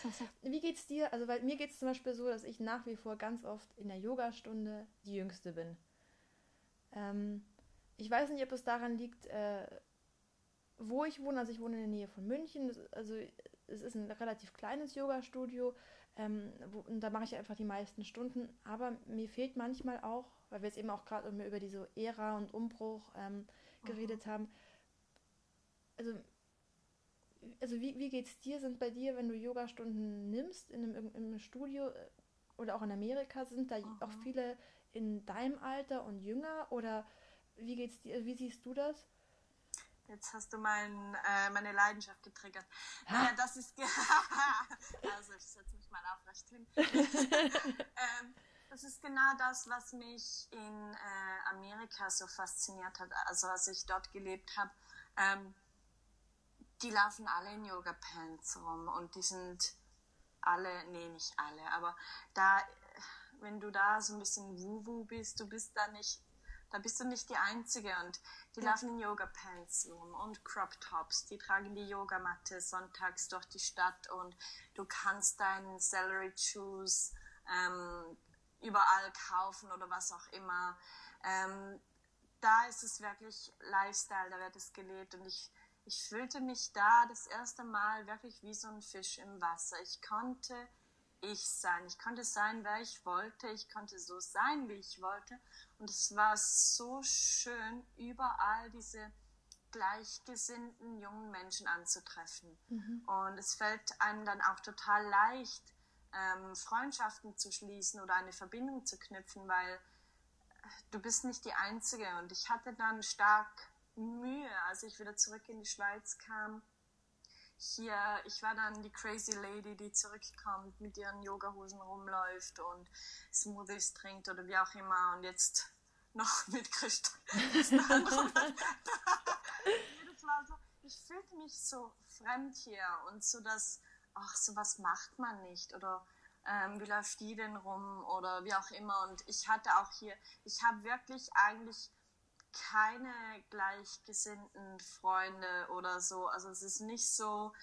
wie geht's dir? Also, weil mir geht es zum Beispiel so, dass ich nach wie vor ganz oft in der Yogastunde die Jüngste bin. Ähm, ich weiß nicht, ob es daran liegt, äh, wo ich wohne. Also ich wohne in der Nähe von München. Also es ist ein relativ kleines Yoga-Studio. Ähm, wo, und da mache ich einfach die meisten Stunden. Aber mir fehlt manchmal auch, weil wir jetzt eben auch gerade über diese Ära und Umbruch ähm, geredet haben. Also, also wie, wie geht es dir? Sind bei dir, wenn du Yoga-Stunden nimmst in einem, in einem Studio äh, oder auch in Amerika, sind da Aha. auch viele in deinem Alter und jünger? Oder wie geht's dir? Wie siehst du das? Jetzt hast du mein, äh, meine Leidenschaft getriggert. Naja, das ist. also, ich setze mich mal aufrecht hin. ähm, das ist genau das, was mich in äh, Amerika so fasziniert hat. Also, als ich dort gelebt habe. Ähm, die laufen alle in Yoga-Pants rum und die sind alle, nee, nicht alle, aber da, wenn du da so ein bisschen Wu-Wu bist, du bist da nicht da bist du nicht die Einzige und die ja. laufen in Yoga-Pants rum und Crop-Tops. Die tragen die Yogamatte sonntags durch die Stadt und du kannst deinen Celery Shoes ähm, überall kaufen oder was auch immer. Ähm, da ist es wirklich Lifestyle, da wird es gelebt und ich, ich fühlte mich da das erste Mal wirklich wie so ein Fisch im Wasser. Ich konnte ich sein. Ich konnte sein, wer ich wollte. Ich konnte so sein, wie ich wollte. Und es war so schön, überall diese gleichgesinnten jungen Menschen anzutreffen. Mhm. Und es fällt einem dann auch total leicht, ähm, Freundschaften zu schließen oder eine Verbindung zu knüpfen, weil du bist nicht die Einzige. Und ich hatte dann stark Mühe, als ich wieder zurück in die Schweiz kam. Hier, ich war dann die crazy Lady, die zurückkommt, mit ihren Yogahosen rumläuft und Smoothies trinkt oder wie auch immer. Und jetzt noch mit war so, ich fühlte mich so fremd hier und so, dass, ach, sowas macht man nicht oder ähm, wie läuft die denn rum oder wie auch immer. Und ich hatte auch hier, ich habe wirklich eigentlich keine gleichgesinnten Freunde oder so. Also es ist nicht so,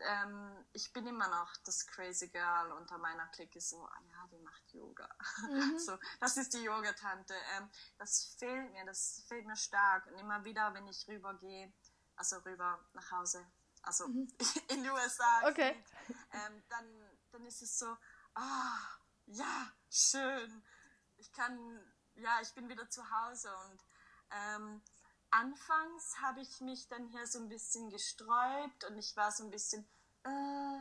ähm, ich bin immer noch das crazy Girl unter meiner Clique, so, ah ja, die macht Yoga. Mhm. so, das ist die Yogatante. Ähm, das fehlt mir, das fehlt mir stark. Und immer wieder, wenn ich rübergehe, also rüber nach Hause, also mhm. in die USA, okay. Geht, ähm, dann, dann ist es so, ah, ja, schön. Ich kann, ja, ich bin wieder zu Hause und ähm, anfangs habe ich mich dann hier so ein bisschen gesträubt und ich war so ein bisschen, äh,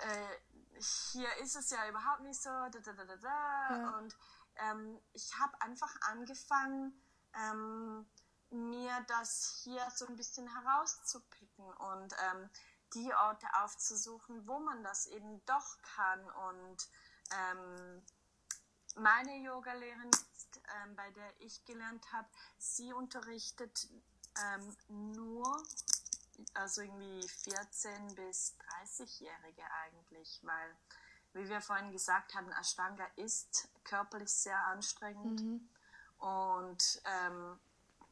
äh, hier ist es ja überhaupt nicht so, da, da, da, da, da. Ja. Und ähm, ich habe einfach angefangen, ähm, mir das hier so ein bisschen herauszupicken und ähm, die Orte aufzusuchen, wo man das eben doch kann. Und ähm, meine Yogalehrerin, ähm, bei der ich gelernt habe, sie unterrichtet ähm, nur, also irgendwie 14- bis 30-Jährige eigentlich, weil, wie wir vorhin gesagt haben, Ashtanga ist körperlich sehr anstrengend. Mhm. Und ähm,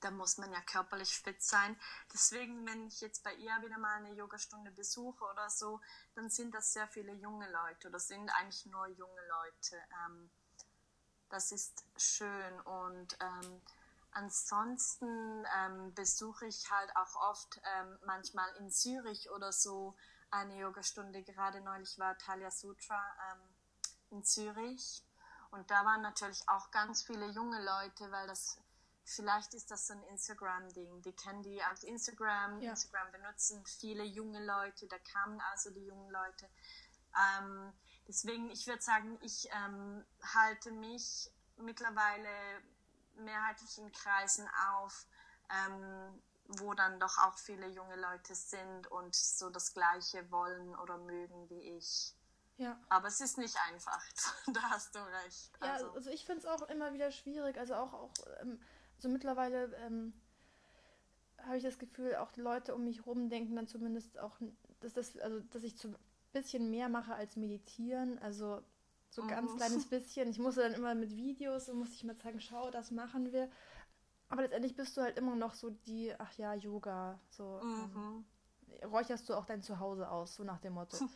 da muss man ja körperlich fit sein. Deswegen, wenn ich jetzt bei ihr wieder mal eine Yogastunde besuche oder so, dann sind das sehr viele junge Leute oder sind eigentlich nur junge Leute. Ähm, das ist schön und ähm, ansonsten ähm, besuche ich halt auch oft ähm, manchmal in Zürich oder so eine Yogastunde. Gerade neulich war Talia Sutra ähm, in Zürich und da waren natürlich auch ganz viele junge Leute, weil das Vielleicht ist das so ein Instagram-Ding. Die kennen die auf Instagram. Ja. Instagram benutzen viele junge Leute. Da kamen also die jungen Leute. Ähm, deswegen, ich würde sagen, ich ähm, halte mich mittlerweile mehrheitlich in Kreisen auf, ähm, wo dann doch auch viele junge Leute sind und so das Gleiche wollen oder mögen wie ich. Ja. Aber es ist nicht einfach, da hast du recht. Also. Ja, also ich finde es auch immer wieder schwierig, also auch, auch ähm, so mittlerweile ähm, habe ich das Gefühl, auch die Leute um mich herum denken dann zumindest auch, dass das, also dass ich ein bisschen mehr mache als meditieren. Also so ganz oh. kleines bisschen. Ich musste dann immer mit Videos und musste ich mal sagen, schau, das machen wir. Aber letztendlich bist du halt immer noch so die, ach ja, Yoga. So mhm. ähm, räucherst du auch dein Zuhause aus, so nach dem Motto.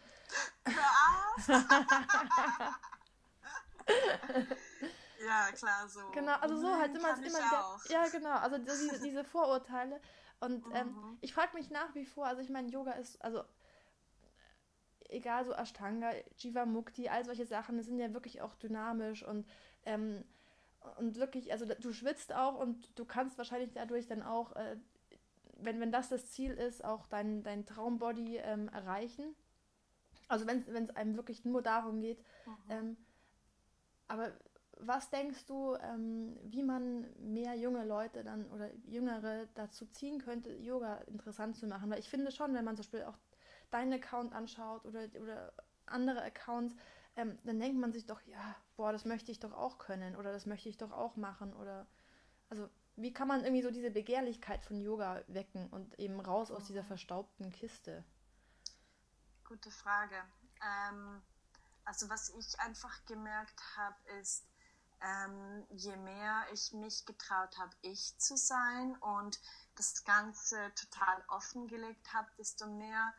Ja, klar, so. Genau, also so halt immer, immer wieder. Ja, genau, also diese, diese Vorurteile. Und ähm, mhm. ich frage mich nach wie vor, also ich meine, Yoga ist, also egal so Ashtanga, Jivamukti, all solche Sachen, sind ja wirklich auch dynamisch und ähm, und wirklich, also du schwitzt auch und du kannst wahrscheinlich dadurch dann auch, äh, wenn, wenn das das Ziel ist, auch dein, dein Traumbody ähm, erreichen. Also wenn es einem wirklich nur darum geht. Mhm. Ähm, aber was denkst du, ähm, wie man mehr junge Leute dann oder Jüngere dazu ziehen könnte, Yoga interessant zu machen? Weil ich finde schon, wenn man zum Beispiel auch deinen Account anschaut oder, oder andere Accounts, ähm, dann denkt man sich doch, ja, boah, das möchte ich doch auch können oder das möchte ich doch auch machen oder also wie kann man irgendwie so diese Begehrlichkeit von Yoga wecken und eben raus aus dieser verstaubten Kiste? Gute Frage. Ähm, also was ich einfach gemerkt habe, ist, ähm, je mehr ich mich getraut habe, ich zu sein und das Ganze total offengelegt habe, desto mehr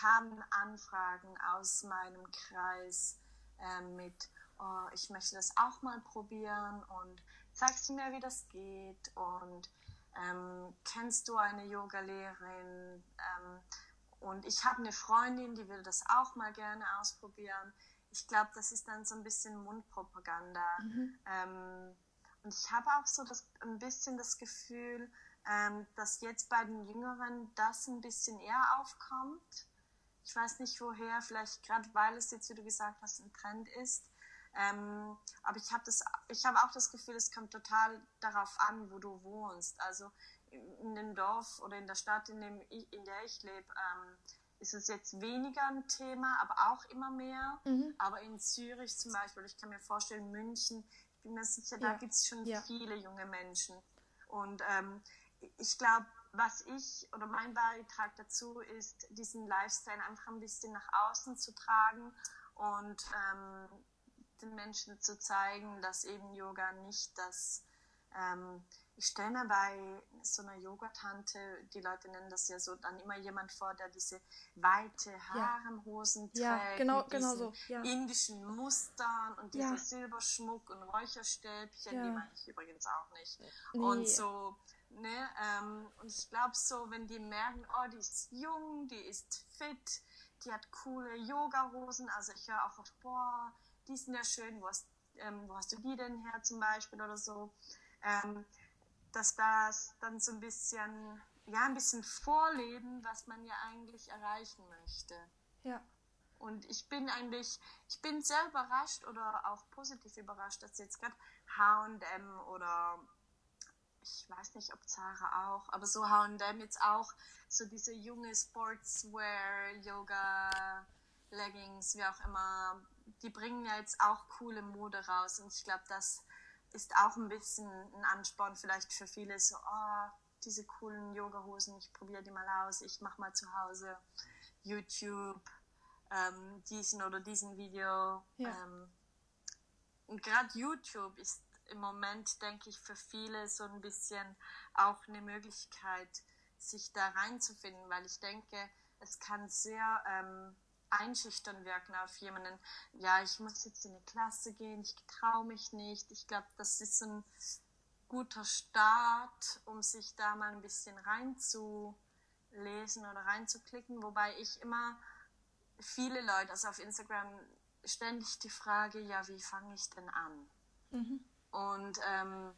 kamen Anfragen aus meinem Kreis äh, mit, oh, ich möchte das auch mal probieren und zeigst du mir, wie das geht und ähm, kennst du eine Yoga-Lehrerin? Ähm, und ich habe eine Freundin, die will das auch mal gerne ausprobieren. Ich glaube, das ist dann so ein bisschen Mundpropaganda. Mhm. Ähm, und ich habe auch so das, ein bisschen das Gefühl, ähm, dass jetzt bei den Jüngeren das ein bisschen eher aufkommt. Ich weiß nicht woher, vielleicht gerade weil es jetzt, wie du gesagt hast, ein Trend ist. Ähm, aber ich habe hab auch das Gefühl, es kommt total darauf an, wo du wohnst. Also in dem Dorf oder in der Stadt, in, dem ich, in der ich lebe, ähm, ist es jetzt weniger ein Thema, aber auch immer mehr. Mhm. Aber in Zürich zum Beispiel, ich kann mir vorstellen, München, ich bin mir sicher, ja. da gibt es schon ja. viele junge Menschen. Und ähm, ich glaube, was ich oder mein Beitrag dazu ist, diesen Lifestyle einfach ein bisschen nach außen zu tragen und ähm, den Menschen zu zeigen, dass eben Yoga nicht das, ähm, ich stelle mir bei so einer Yogatante, die Leute nennen das ja so, dann immer jemand vor, der diese weite Haremhosen ja. trägt, ja, genau, mit genau so. ja. indischen Mustern und dieser ja. Silberschmuck und Räucherstäbchen, die meine ich übrigens auch nicht. Nee. Und so, ne, ähm, und ich glaube so, wenn die merken, oh, die ist jung, die ist fit, die hat coole Yoga-Hosen, also ich höre auch oft, boah, die sind ja schön, wo hast, ähm, wo hast du die denn her zum Beispiel oder so, ähm, dass das dann so ein bisschen, ja, ein bisschen vorleben, was man ja eigentlich erreichen möchte. Ja. Und ich bin eigentlich, ich bin sehr überrascht oder auch positiv überrascht, dass jetzt gerade H&M oder ich weiß nicht, ob Zara auch, aber so H&M jetzt auch so diese junge Sportswear, Yoga, Leggings, wie auch immer, die bringen ja jetzt auch coole Mode raus und ich glaube, das ist auch ein bisschen ein Ansporn vielleicht für viele, so, oh, diese coolen Yoga-Hosen, ich probiere die mal aus, ich mache mal zu Hause YouTube, ähm, diesen oder diesen Video. Ja. Ähm, und gerade YouTube ist im Moment, denke ich, für viele so ein bisschen auch eine Möglichkeit, sich da reinzufinden, weil ich denke, es kann sehr ähm, einschüchtern wirken auf jemanden, ja, ich muss jetzt in eine Klasse gehen, ich traue mich nicht. Ich glaube, das ist ein guter Start, um sich da mal ein bisschen reinzulesen oder reinzuklicken, wobei ich immer viele Leute, also auf Instagram ständig die Frage, ja, wie fange ich denn an? Mhm. Und ähm,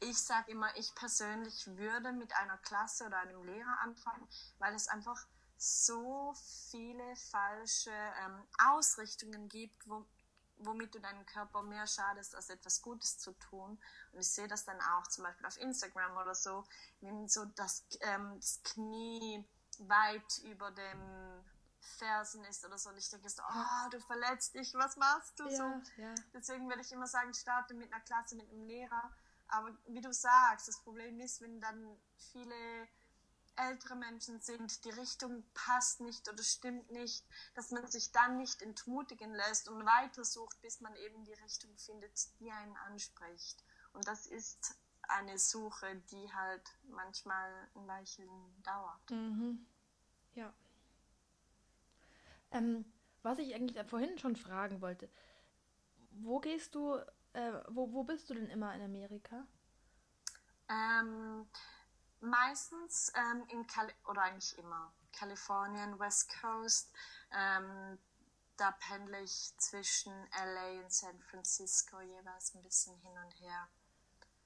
ich sage immer, ich persönlich würde mit einer Klasse oder einem Lehrer anfangen, weil es einfach so viele falsche ähm, Ausrichtungen gibt, wo, womit du deinem Körper mehr schadest, als etwas Gutes zu tun. Und ich sehe das dann auch zum Beispiel auf Instagram oder so, wenn so das, ähm, das Knie weit über dem Fersen ist oder so. Und ich denke so, oh, du verletzt dich, was machst du ja, so? Ja. Deswegen würde ich immer sagen, starte mit einer Klasse, mit einem Lehrer. Aber wie du sagst, das Problem ist, wenn dann viele ältere Menschen sind, die Richtung passt nicht oder stimmt nicht, dass man sich dann nicht entmutigen lässt und weitersucht, bis man eben die Richtung findet, die einen anspricht. Und das ist eine Suche, die halt manchmal ein Weilchen dauert. Mhm. Ja. Ähm, was ich eigentlich vorhin schon fragen wollte, wo gehst du, äh, wo, wo bist du denn immer in Amerika? Ähm, meistens ähm, in Kali oder eigentlich immer Kalifornien, West Coast. Ähm, da pendle ich zwischen LA und San Francisco jeweils ein bisschen hin und her.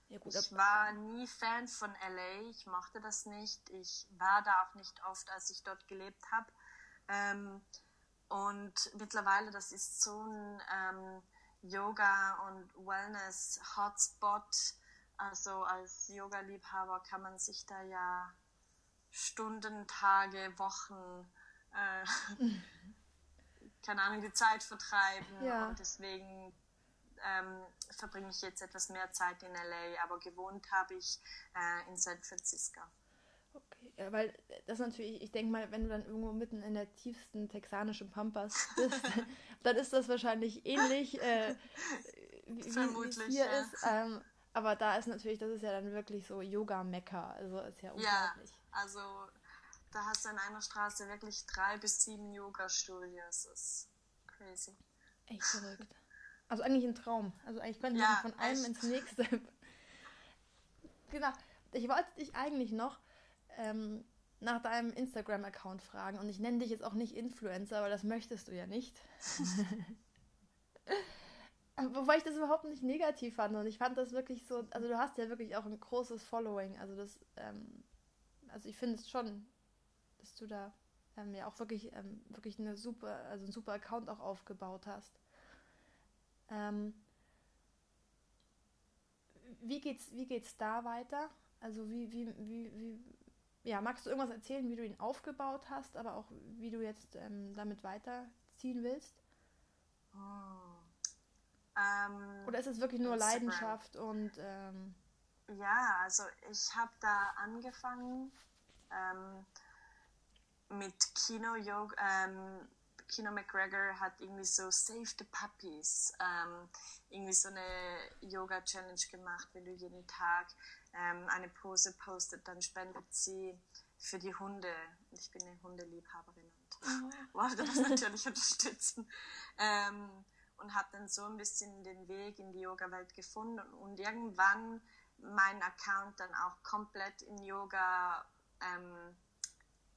Ja, gut, ich war nie Fan von LA, ich mochte das nicht. Ich war da auch nicht oft, als ich dort gelebt habe. Ähm, und mittlerweile, das ist so ein ähm, Yoga- und Wellness-Hotspot also als Yoga-Liebhaber kann man sich da ja Stunden, Tage, Wochen, äh, keine Ahnung, die Zeit vertreiben. Ja. Und deswegen ähm, verbringe ich jetzt etwas mehr Zeit in LA, aber gewohnt habe ich äh, in San Francisco. Okay, ja, weil das natürlich, ich denke mal, wenn du dann irgendwo mitten in der tiefsten texanischen Pampas bist, dann ist das wahrscheinlich ähnlich, äh, wie, es hier ja. ist. Ähm, aber da ist natürlich, das ist ja dann wirklich so Yoga-Mecker. Also ist ja unglaublich. Ja, also da hast du in einer Straße wirklich drei bis sieben Yoga-Studios. Das ist crazy. Echt verrückt. Also eigentlich ein Traum. Also eigentlich könnte ja, man von einem echt. ins nächste. genau. Ich wollte dich eigentlich noch ähm, nach deinem Instagram-Account fragen und ich nenne dich jetzt auch nicht Influencer, weil das möchtest du ja nicht. Wobei ich das überhaupt nicht negativ fand und ich fand das wirklich so, also du hast ja wirklich auch ein großes Following, also das, ähm, also ich finde es schon, dass du da ähm, ja auch wirklich, ähm, wirklich eine super, also einen super Account auch aufgebaut hast. Ähm, wie geht's, wie geht's da weiter? Also wie, wie, wie, wie, ja, magst du irgendwas erzählen, wie du ihn aufgebaut hast, aber auch wie du jetzt ähm, damit weiterziehen willst? Oh. Ähm, Oder ist es wirklich nur Instagram. Leidenschaft und ähm, ja, also ich habe da angefangen ähm, mit Kino Yoga. Ähm, Kino McGregor hat irgendwie so Save the Puppies, ähm, irgendwie so eine Yoga Challenge gemacht, wenn du jeden Tag ähm, eine Pose postet, dann spendet sie für die Hunde. Ich bin eine Hundeliebhaberin und mhm. wollte das natürlich unterstützen. Ähm, und habe dann so ein bisschen den Weg in die Yoga-Welt gefunden und irgendwann mein Account dann auch komplett in Yoga ähm,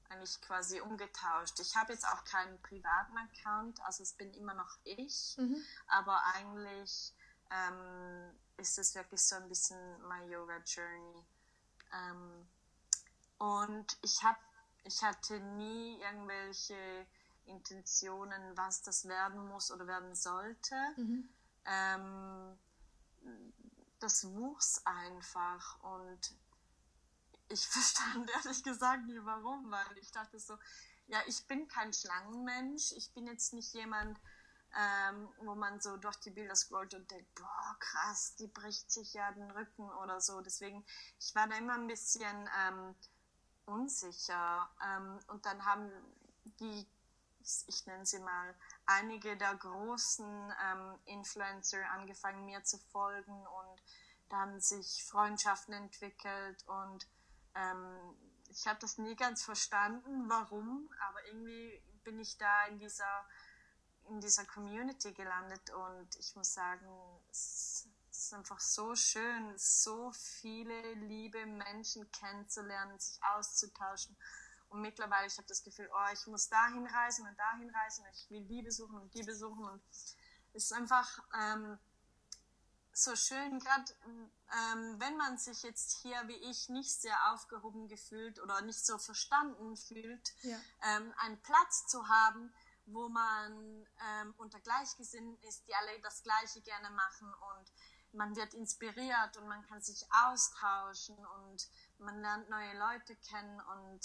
eigentlich quasi umgetauscht. Ich habe jetzt auch keinen privaten Account, also es bin immer noch ich, mhm. aber eigentlich ähm, ist es wirklich so ein bisschen my Yoga Journey. Ähm, und ich habe, ich hatte nie irgendwelche Intentionen, was das werden muss oder werden sollte. Mhm. Ähm, das wuchs einfach und ich verstand ehrlich gesagt nie warum, weil ich dachte so, ja, ich bin kein Schlangenmensch, ich bin jetzt nicht jemand, ähm, wo man so durch die Bilder scrollt und denkt, boah, krass, die bricht sich ja den Rücken oder so. Deswegen, ich war da immer ein bisschen ähm, unsicher. Ähm, und dann haben die, ich nenne sie mal, einige der großen ähm, Influencer angefangen, mir zu folgen und dann sich Freundschaften entwickelt und ähm, ich habe das nie ganz verstanden, warum, aber irgendwie bin ich da in dieser in dieser Community gelandet und ich muss sagen, es ist einfach so schön, so viele liebe Menschen kennenzulernen, sich auszutauschen. Und mittlerweile, ich habe das Gefühl, oh, ich muss dahin reisen und dahin reisen ich will die besuchen und die besuchen. Und es ist einfach ähm, so schön, gerade ähm, wenn man sich jetzt hier wie ich nicht sehr aufgehoben gefühlt oder nicht so verstanden fühlt, ja. ähm, einen Platz zu haben, wo man ähm, unter Gleichgesinnten ist, die alle das Gleiche gerne machen und man wird inspiriert und man kann sich austauschen und man lernt neue Leute kennen und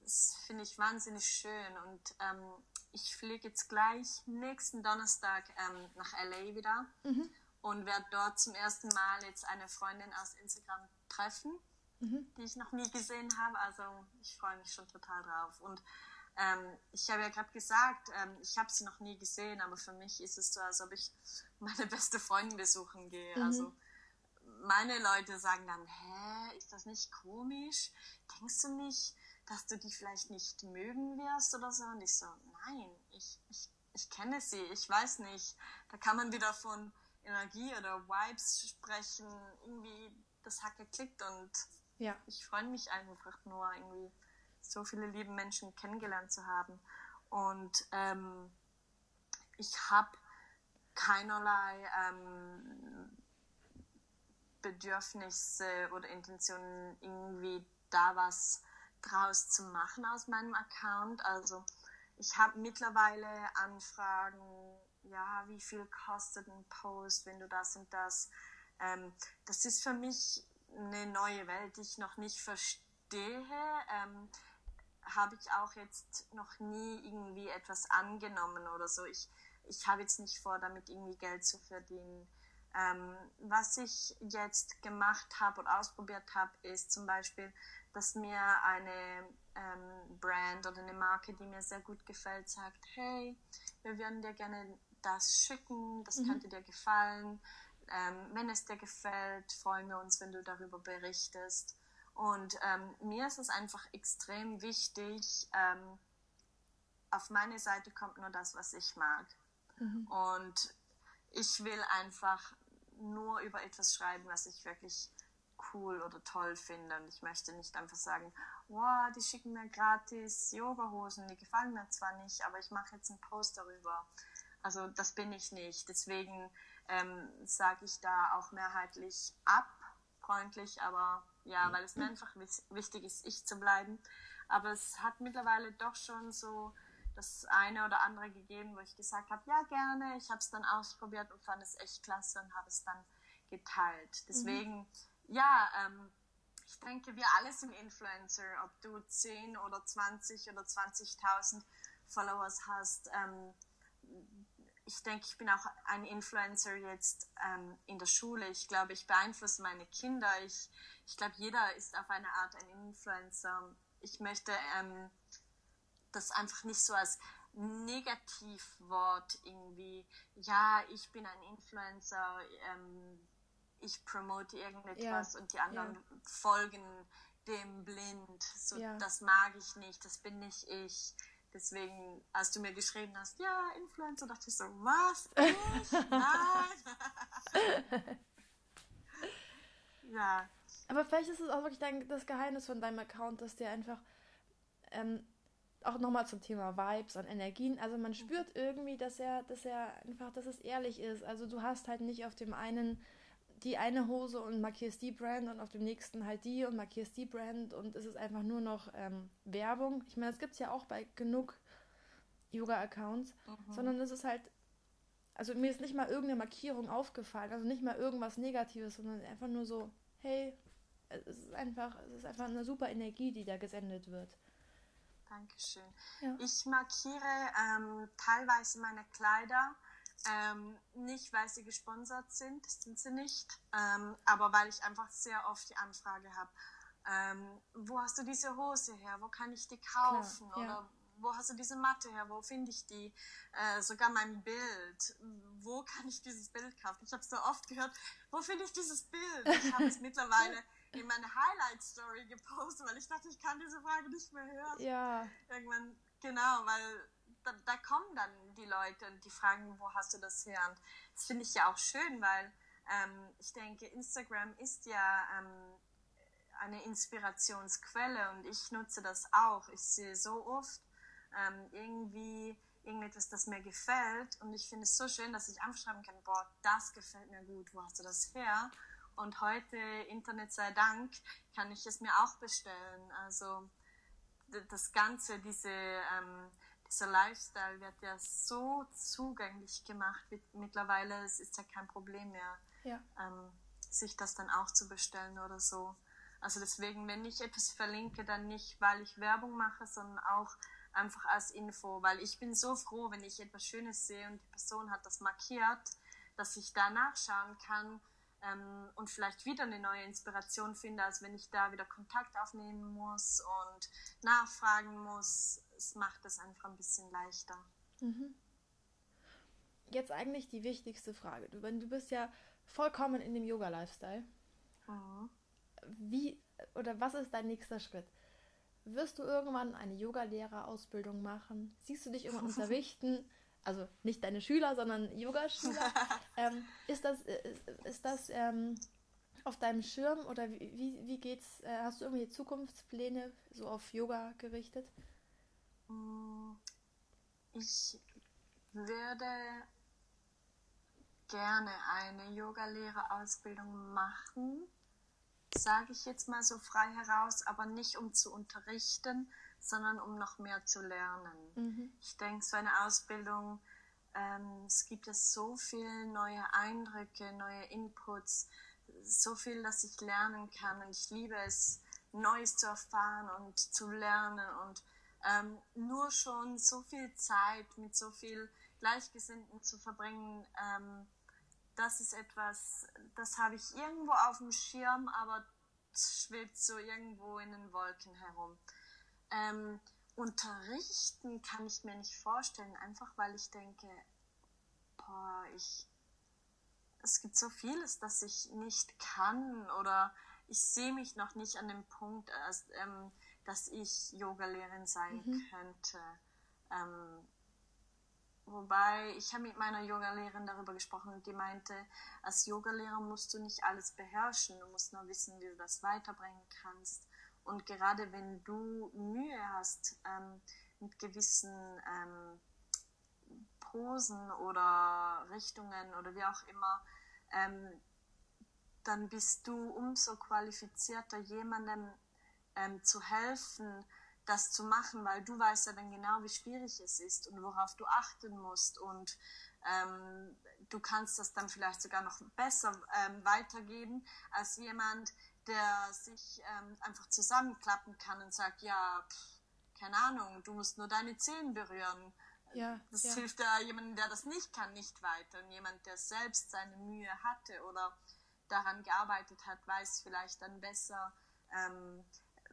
das finde ich wahnsinnig schön und ähm, ich fliege jetzt gleich nächsten Donnerstag ähm, nach LA wieder mhm. und werde dort zum ersten Mal jetzt eine Freundin aus Instagram treffen, mhm. die ich noch nie gesehen habe. Also ich freue mich schon total drauf und ähm, ich habe ja gerade gesagt, ähm, ich habe sie noch nie gesehen, aber für mich ist es so, als ob ich meine beste Freundin besuchen gehe. Mhm. Also meine Leute sagen dann, hä, ist das nicht komisch? Denkst du nicht, dass du die vielleicht nicht mögen wirst oder so? Und ich so, nein, ich, ich, ich kenne sie, ich weiß nicht. Da kann man wieder von Energie oder Vibes sprechen. Irgendwie, das hat geklickt und ja. ich freue mich einfach nur irgendwie so viele liebe Menschen kennengelernt zu haben. Und ähm, ich habe keinerlei ähm, Bedürfnisse oder Intentionen, irgendwie da was draus zu machen aus meinem Account. Also ich habe mittlerweile Anfragen, ja, wie viel kostet ein Post, wenn du das und das. Ähm, das ist für mich eine neue Welt, die ich noch nicht verstehe. Ähm, habe ich auch jetzt noch nie irgendwie etwas angenommen oder so. Ich, ich habe jetzt nicht vor, damit irgendwie Geld zu verdienen. Ähm, was ich jetzt gemacht habe und ausprobiert habe, ist zum Beispiel, dass mir eine ähm, Brand oder eine Marke, die mir sehr gut gefällt, sagt, hey, wir würden dir gerne das schicken, das mhm. könnte dir gefallen. Ähm, wenn es dir gefällt, freuen wir uns, wenn du darüber berichtest. Und ähm, mir ist es einfach extrem wichtig, ähm, auf meine Seite kommt nur das, was ich mag. Mhm. Und ich will einfach nur über etwas schreiben, was ich wirklich cool oder toll finde. Und ich möchte nicht einfach sagen, wow, die schicken mir gratis Yogahosen, die gefallen mir zwar nicht, aber ich mache jetzt einen Post darüber. Also das bin ich nicht. Deswegen ähm, sage ich da auch mehrheitlich ab, freundlich, aber ja, weil es mir einfach wichtig ist, ich zu bleiben. Aber es hat mittlerweile doch schon so das eine oder andere gegeben, wo ich gesagt habe, ja gerne. Ich habe es dann ausprobiert und fand es echt klasse und habe es dann geteilt. Deswegen, mhm. ja, ähm, ich denke, wir alle sind Influencer, ob du 10 oder 20 oder 20.000 Followers hast. Ähm, ich denke, ich bin auch ein Influencer jetzt ähm, in der Schule. Ich glaube, ich beeinflusse meine Kinder. Ich, ich glaube, jeder ist auf eine Art ein Influencer. Ich möchte ähm, das einfach nicht so als Negativwort irgendwie, ja, ich bin ein Influencer, ähm, ich promote irgendetwas ja. und die anderen ja. folgen dem blind. So, ja. das mag ich nicht, das bin nicht ich. Deswegen, als du mir geschrieben hast, ja, Influencer, dachte ich so, was? Ich? Nein! ja. Aber vielleicht ist es auch wirklich dein, das Geheimnis von deinem Account, dass der einfach ähm, auch nochmal zum Thema Vibes und Energien. Also man spürt irgendwie, dass er, dass er einfach, dass es ehrlich ist. Also du hast halt nicht auf dem einen die eine Hose und markierst die Brand und auf dem nächsten halt die und markierst die Brand und es ist einfach nur noch ähm, Werbung. Ich meine, das gibt es ja auch bei genug Yoga-Accounts, mhm. sondern es ist halt, also mir ist nicht mal irgendeine Markierung aufgefallen, also nicht mal irgendwas Negatives, sondern einfach nur so, hey, es ist einfach, es ist einfach eine super Energie, die da gesendet wird. Dankeschön. Ja. Ich markiere ähm, teilweise meine Kleider ähm, nicht, weil sie gesponsert sind, das sind sie nicht, ähm, aber weil ich einfach sehr oft die Anfrage habe, ähm, wo hast du diese Hose her, wo kann ich die kaufen Klar, ja. oder wo hast du diese Matte her, wo finde ich die, äh, sogar mein Bild, wo kann ich dieses Bild kaufen? Ich habe so oft gehört, wo finde ich dieses Bild? Ich habe es mittlerweile in meine Highlight-Story gepostet, weil ich dachte, ich kann diese Frage nicht mehr hören. Ja. Irgendwann, genau, weil da, da, kommen dann die Leute und die fragen, wo hast du das her? Und das finde ich ja auch schön, weil ähm, ich denke, Instagram ist ja ähm, eine Inspirationsquelle und ich nutze das auch. Ich sehe so oft ähm, irgendwie irgendetwas, das mir gefällt und ich finde es so schön, dass ich anschreiben kann, boah, das gefällt mir gut, wo hast du das her? Und heute, Internet sei Dank, kann ich es mir auch bestellen. Also das Ganze, diese ähm, dieser Lifestyle wird ja so zugänglich gemacht mittlerweile. Es ist ja kein Problem mehr, ja. ähm, sich das dann auch zu bestellen oder so. Also deswegen, wenn ich etwas verlinke, dann nicht, weil ich Werbung mache, sondern auch einfach als Info, weil ich bin so froh, wenn ich etwas Schönes sehe und die Person hat das markiert, dass ich da nachschauen kann ähm, und vielleicht wieder eine neue Inspiration finde, als wenn ich da wieder Kontakt aufnehmen muss und nachfragen muss es macht es einfach ein bisschen leichter. Mhm. Jetzt eigentlich die wichtigste Frage. Du, du bist ja vollkommen in dem Yoga-Lifestyle. Mhm. Wie oder was ist dein nächster Schritt? Wirst du irgendwann eine Yoga-Lehrerausbildung machen? Siehst du dich irgendwann unterrichten? Also nicht deine Schüler, sondern Yogaschüler. ähm, ist das, ist, ist das ähm, auf deinem Schirm oder wie, wie geht's? Äh, hast du irgendwelche Zukunftspläne so auf Yoga gerichtet? Mm, ich würde gerne eine Yogalehrerausbildung machen, sage ich jetzt mal so frei heraus, aber nicht um zu unterrichten, sondern um noch mehr zu lernen. Mhm. Ich denke, so eine Ausbildung, ähm, es gibt ja so viele neue Eindrücke, neue Inputs, so viel, dass ich lernen kann und ich liebe es, Neues zu erfahren und zu lernen und ähm, nur schon so viel Zeit mit so viel Gleichgesinnten zu verbringen, ähm, das ist etwas, das habe ich irgendwo auf dem Schirm, aber schwebt so irgendwo in den Wolken herum. Ähm, unterrichten kann ich mir nicht vorstellen, einfach weil ich denke, boah, ich, es gibt so vieles, das ich nicht kann oder ich sehe mich noch nicht an dem Punkt, als, ähm, dass ich Yogalehrerin sein mhm. könnte. Ähm, Wobei, ich habe mit meiner Yogalehrerin darüber gesprochen und die meinte, als Yogalehrer musst du nicht alles beherrschen, du musst nur wissen, wie du das weiterbringen kannst. Und gerade wenn du Mühe hast ähm, mit gewissen ähm, Posen oder Richtungen oder wie auch immer, ähm, dann bist du umso qualifizierter, jemandem ähm, zu helfen, das zu machen, weil du weißt ja dann genau, wie schwierig es ist und worauf du achten musst. Und ähm, du kannst das dann vielleicht sogar noch besser ähm, weitergeben als jemand, der sich ähm, einfach zusammenklappen kann und sagt, ja, pff, keine Ahnung, du musst nur deine Zehen berühren. Ja, das ja. hilft ja jemandem, der das nicht kann, nicht weiter. Und jemand, der selbst seine Mühe hatte oder daran gearbeitet hat, weiß vielleicht dann besser, ähm,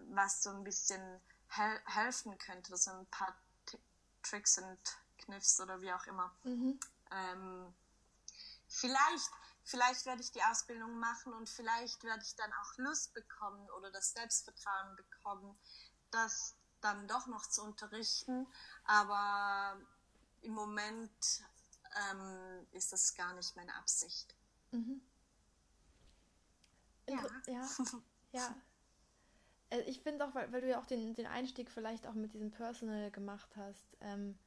was so ein bisschen hel helfen könnte, so ein paar T Tricks und Kniffs oder wie auch immer. Mhm. Ähm, vielleicht, vielleicht werde ich die Ausbildung machen und vielleicht werde ich dann auch Lust bekommen oder das Selbstvertrauen bekommen, das dann doch noch zu unterrichten. Aber im Moment ähm, ist das gar nicht meine Absicht. Mhm. Ja. ja. ja. Also ich finde auch, weil, weil, du ja auch den, den Einstieg vielleicht auch mit diesem Personal gemacht hast, ähm,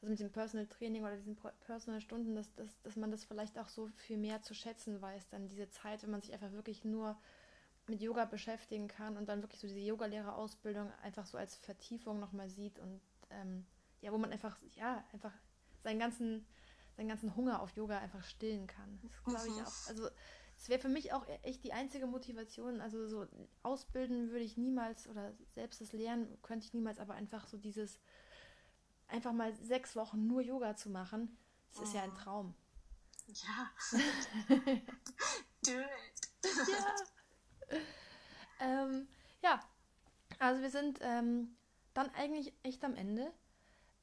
also mit dem Personal Training oder diesen Personal Stunden, dass, dass, dass man das vielleicht auch so viel mehr zu schätzen weiß, dann diese Zeit, wenn man sich einfach wirklich nur mit Yoga beschäftigen kann und dann wirklich so diese Yogalehrerausbildung einfach so als Vertiefung nochmal sieht und ähm, ja, wo man einfach, ja, einfach seinen ganzen, seinen ganzen Hunger auf Yoga einfach stillen kann. Das glaube ich auch. Also es wäre für mich auch echt die einzige Motivation. Also so ausbilden würde ich niemals oder selbst das Lernen könnte ich niemals, aber einfach so dieses einfach mal sechs Wochen nur Yoga zu machen, das oh. ist ja ein oh. Traum. Ja. Do it. ja. ähm, ja, also wir sind ähm, dann eigentlich echt am Ende.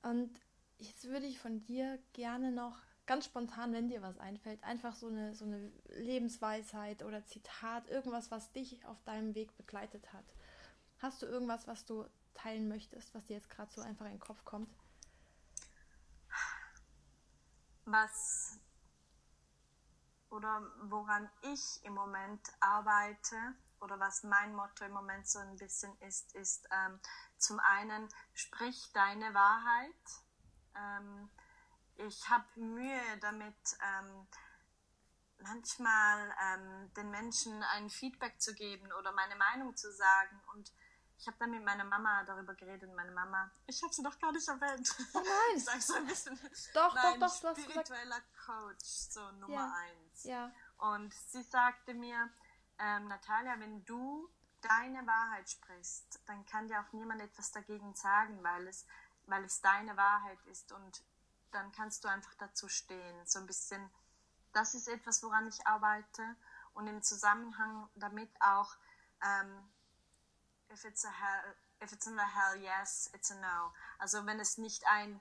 Und jetzt würde ich von dir gerne noch ganz spontan, wenn dir was einfällt, einfach so eine, so eine Lebensweisheit oder Zitat, irgendwas, was dich auf deinem Weg begleitet hat. Hast du irgendwas, was du teilen möchtest, was dir jetzt gerade so einfach in den Kopf kommt? Was oder woran ich im Moment arbeite oder was mein Motto im Moment so ein bisschen ist, ist ähm, zum einen, sprich deine Wahrheit. Ähm, ich habe Mühe damit, ähm, manchmal ähm, den Menschen ein Feedback zu geben oder meine Meinung zu sagen. Und ich habe dann mit meiner Mama darüber geredet. Meine Mama, ich habe sie doch gar nicht erwähnt. Oh nein. sag so ein bisschen. Doch, nein, doch, doch. Spiritueller Coach, so Nummer ja. eins. Ja. Und sie sagte mir, ähm, Natalia, wenn du deine Wahrheit sprichst, dann kann dir auch niemand etwas dagegen sagen, weil es, weil es deine Wahrheit ist. Und dann kannst du einfach dazu stehen. So ein bisschen, das ist etwas, woran ich arbeite und im Zusammenhang damit auch, ähm, if, it's a hell, if it's in a hell yes, it's a no. Also wenn es nicht ein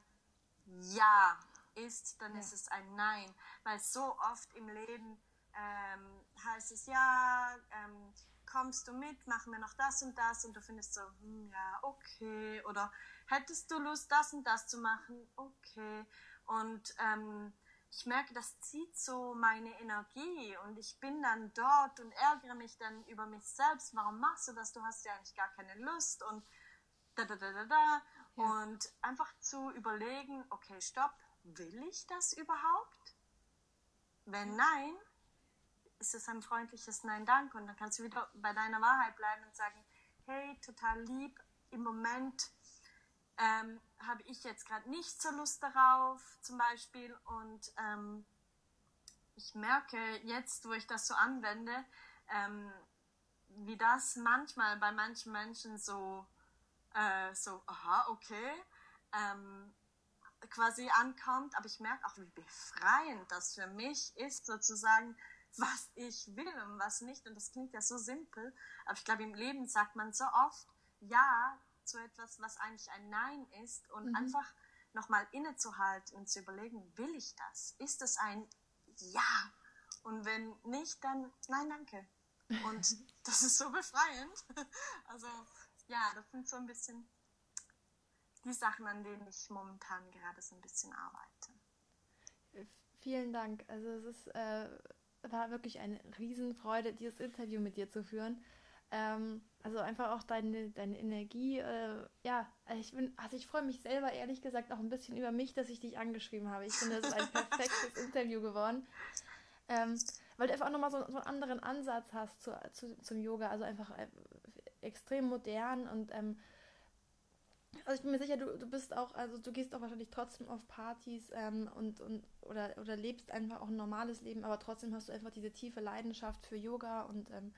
Ja ist, dann ja. ist es ein Nein. Weil so oft im Leben ähm, heißt es ja, ähm, kommst du mit, machen wir noch das und das und du findest so, hm, ja, okay. Oder hättest du Lust, das und das zu machen? Okay. Und ähm, ich merke, das zieht so meine Energie und ich bin dann dort und ärgere mich dann über mich selbst. Warum machst du das? Du hast ja eigentlich gar keine Lust und da da da da da. Ja. Und einfach zu überlegen, okay, stopp, will ich das überhaupt? Wenn nein, ist es ein freundliches Nein, danke. Und dann kannst du wieder bei deiner Wahrheit bleiben und sagen, hey, total lieb, im Moment ähm, habe ich jetzt gerade nicht so Lust darauf, zum Beispiel. Und ähm, ich merke jetzt, wo ich das so anwende, ähm, wie das manchmal bei manchen Menschen so, äh, so aha, okay, ähm, quasi ankommt. Aber ich merke auch, wie befreiend das für mich ist, sozusagen, was ich will und was nicht. Und das klingt ja so simpel. Aber ich glaube, im Leben sagt man so oft, ja, zu etwas, was eigentlich ein Nein ist und mhm. einfach nochmal innezuhalten und zu überlegen, will ich das? Ist es ein Ja? Und wenn nicht, dann nein, danke. Und das ist so befreiend. Also ja, das sind so ein bisschen die Sachen, an denen ich momentan gerade so ein bisschen arbeite. vielen Dank. Also es ist, äh, war wirklich eine Riesenfreude, dieses Interview mit dir zu führen. Ähm, also einfach auch deine, deine Energie. Äh, ja, ich bin, also ich freue mich selber ehrlich gesagt auch ein bisschen über mich, dass ich dich angeschrieben habe. Ich finde, das ist ein perfektes Interview geworden. Ähm, weil du einfach auch nochmal so, so einen anderen Ansatz hast zu, zu, zum Yoga. Also einfach äh, extrem modern und ähm, also ich bin mir sicher, du, du bist auch, also du gehst auch wahrscheinlich trotzdem auf Partys ähm, und, und oder, oder lebst einfach auch ein normales Leben, aber trotzdem hast du einfach diese tiefe Leidenschaft für Yoga und ähm,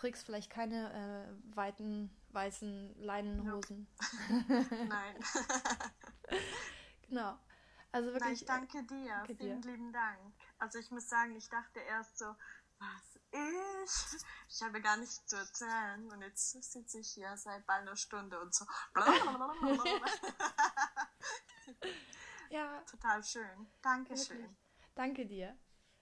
trägst vielleicht keine äh, weiten weißen Leinenhosen. Nope. Nein. genau. Also wirklich. Nein, ich danke dir. Danke Vielen dir. lieben Dank. Also ich muss sagen, ich dachte erst so, was ich? Ich habe gar nichts zu erzählen und jetzt sitze ich hier seit bald einer Stunde und so. ja. Total schön. Dankeschön. Danke dir.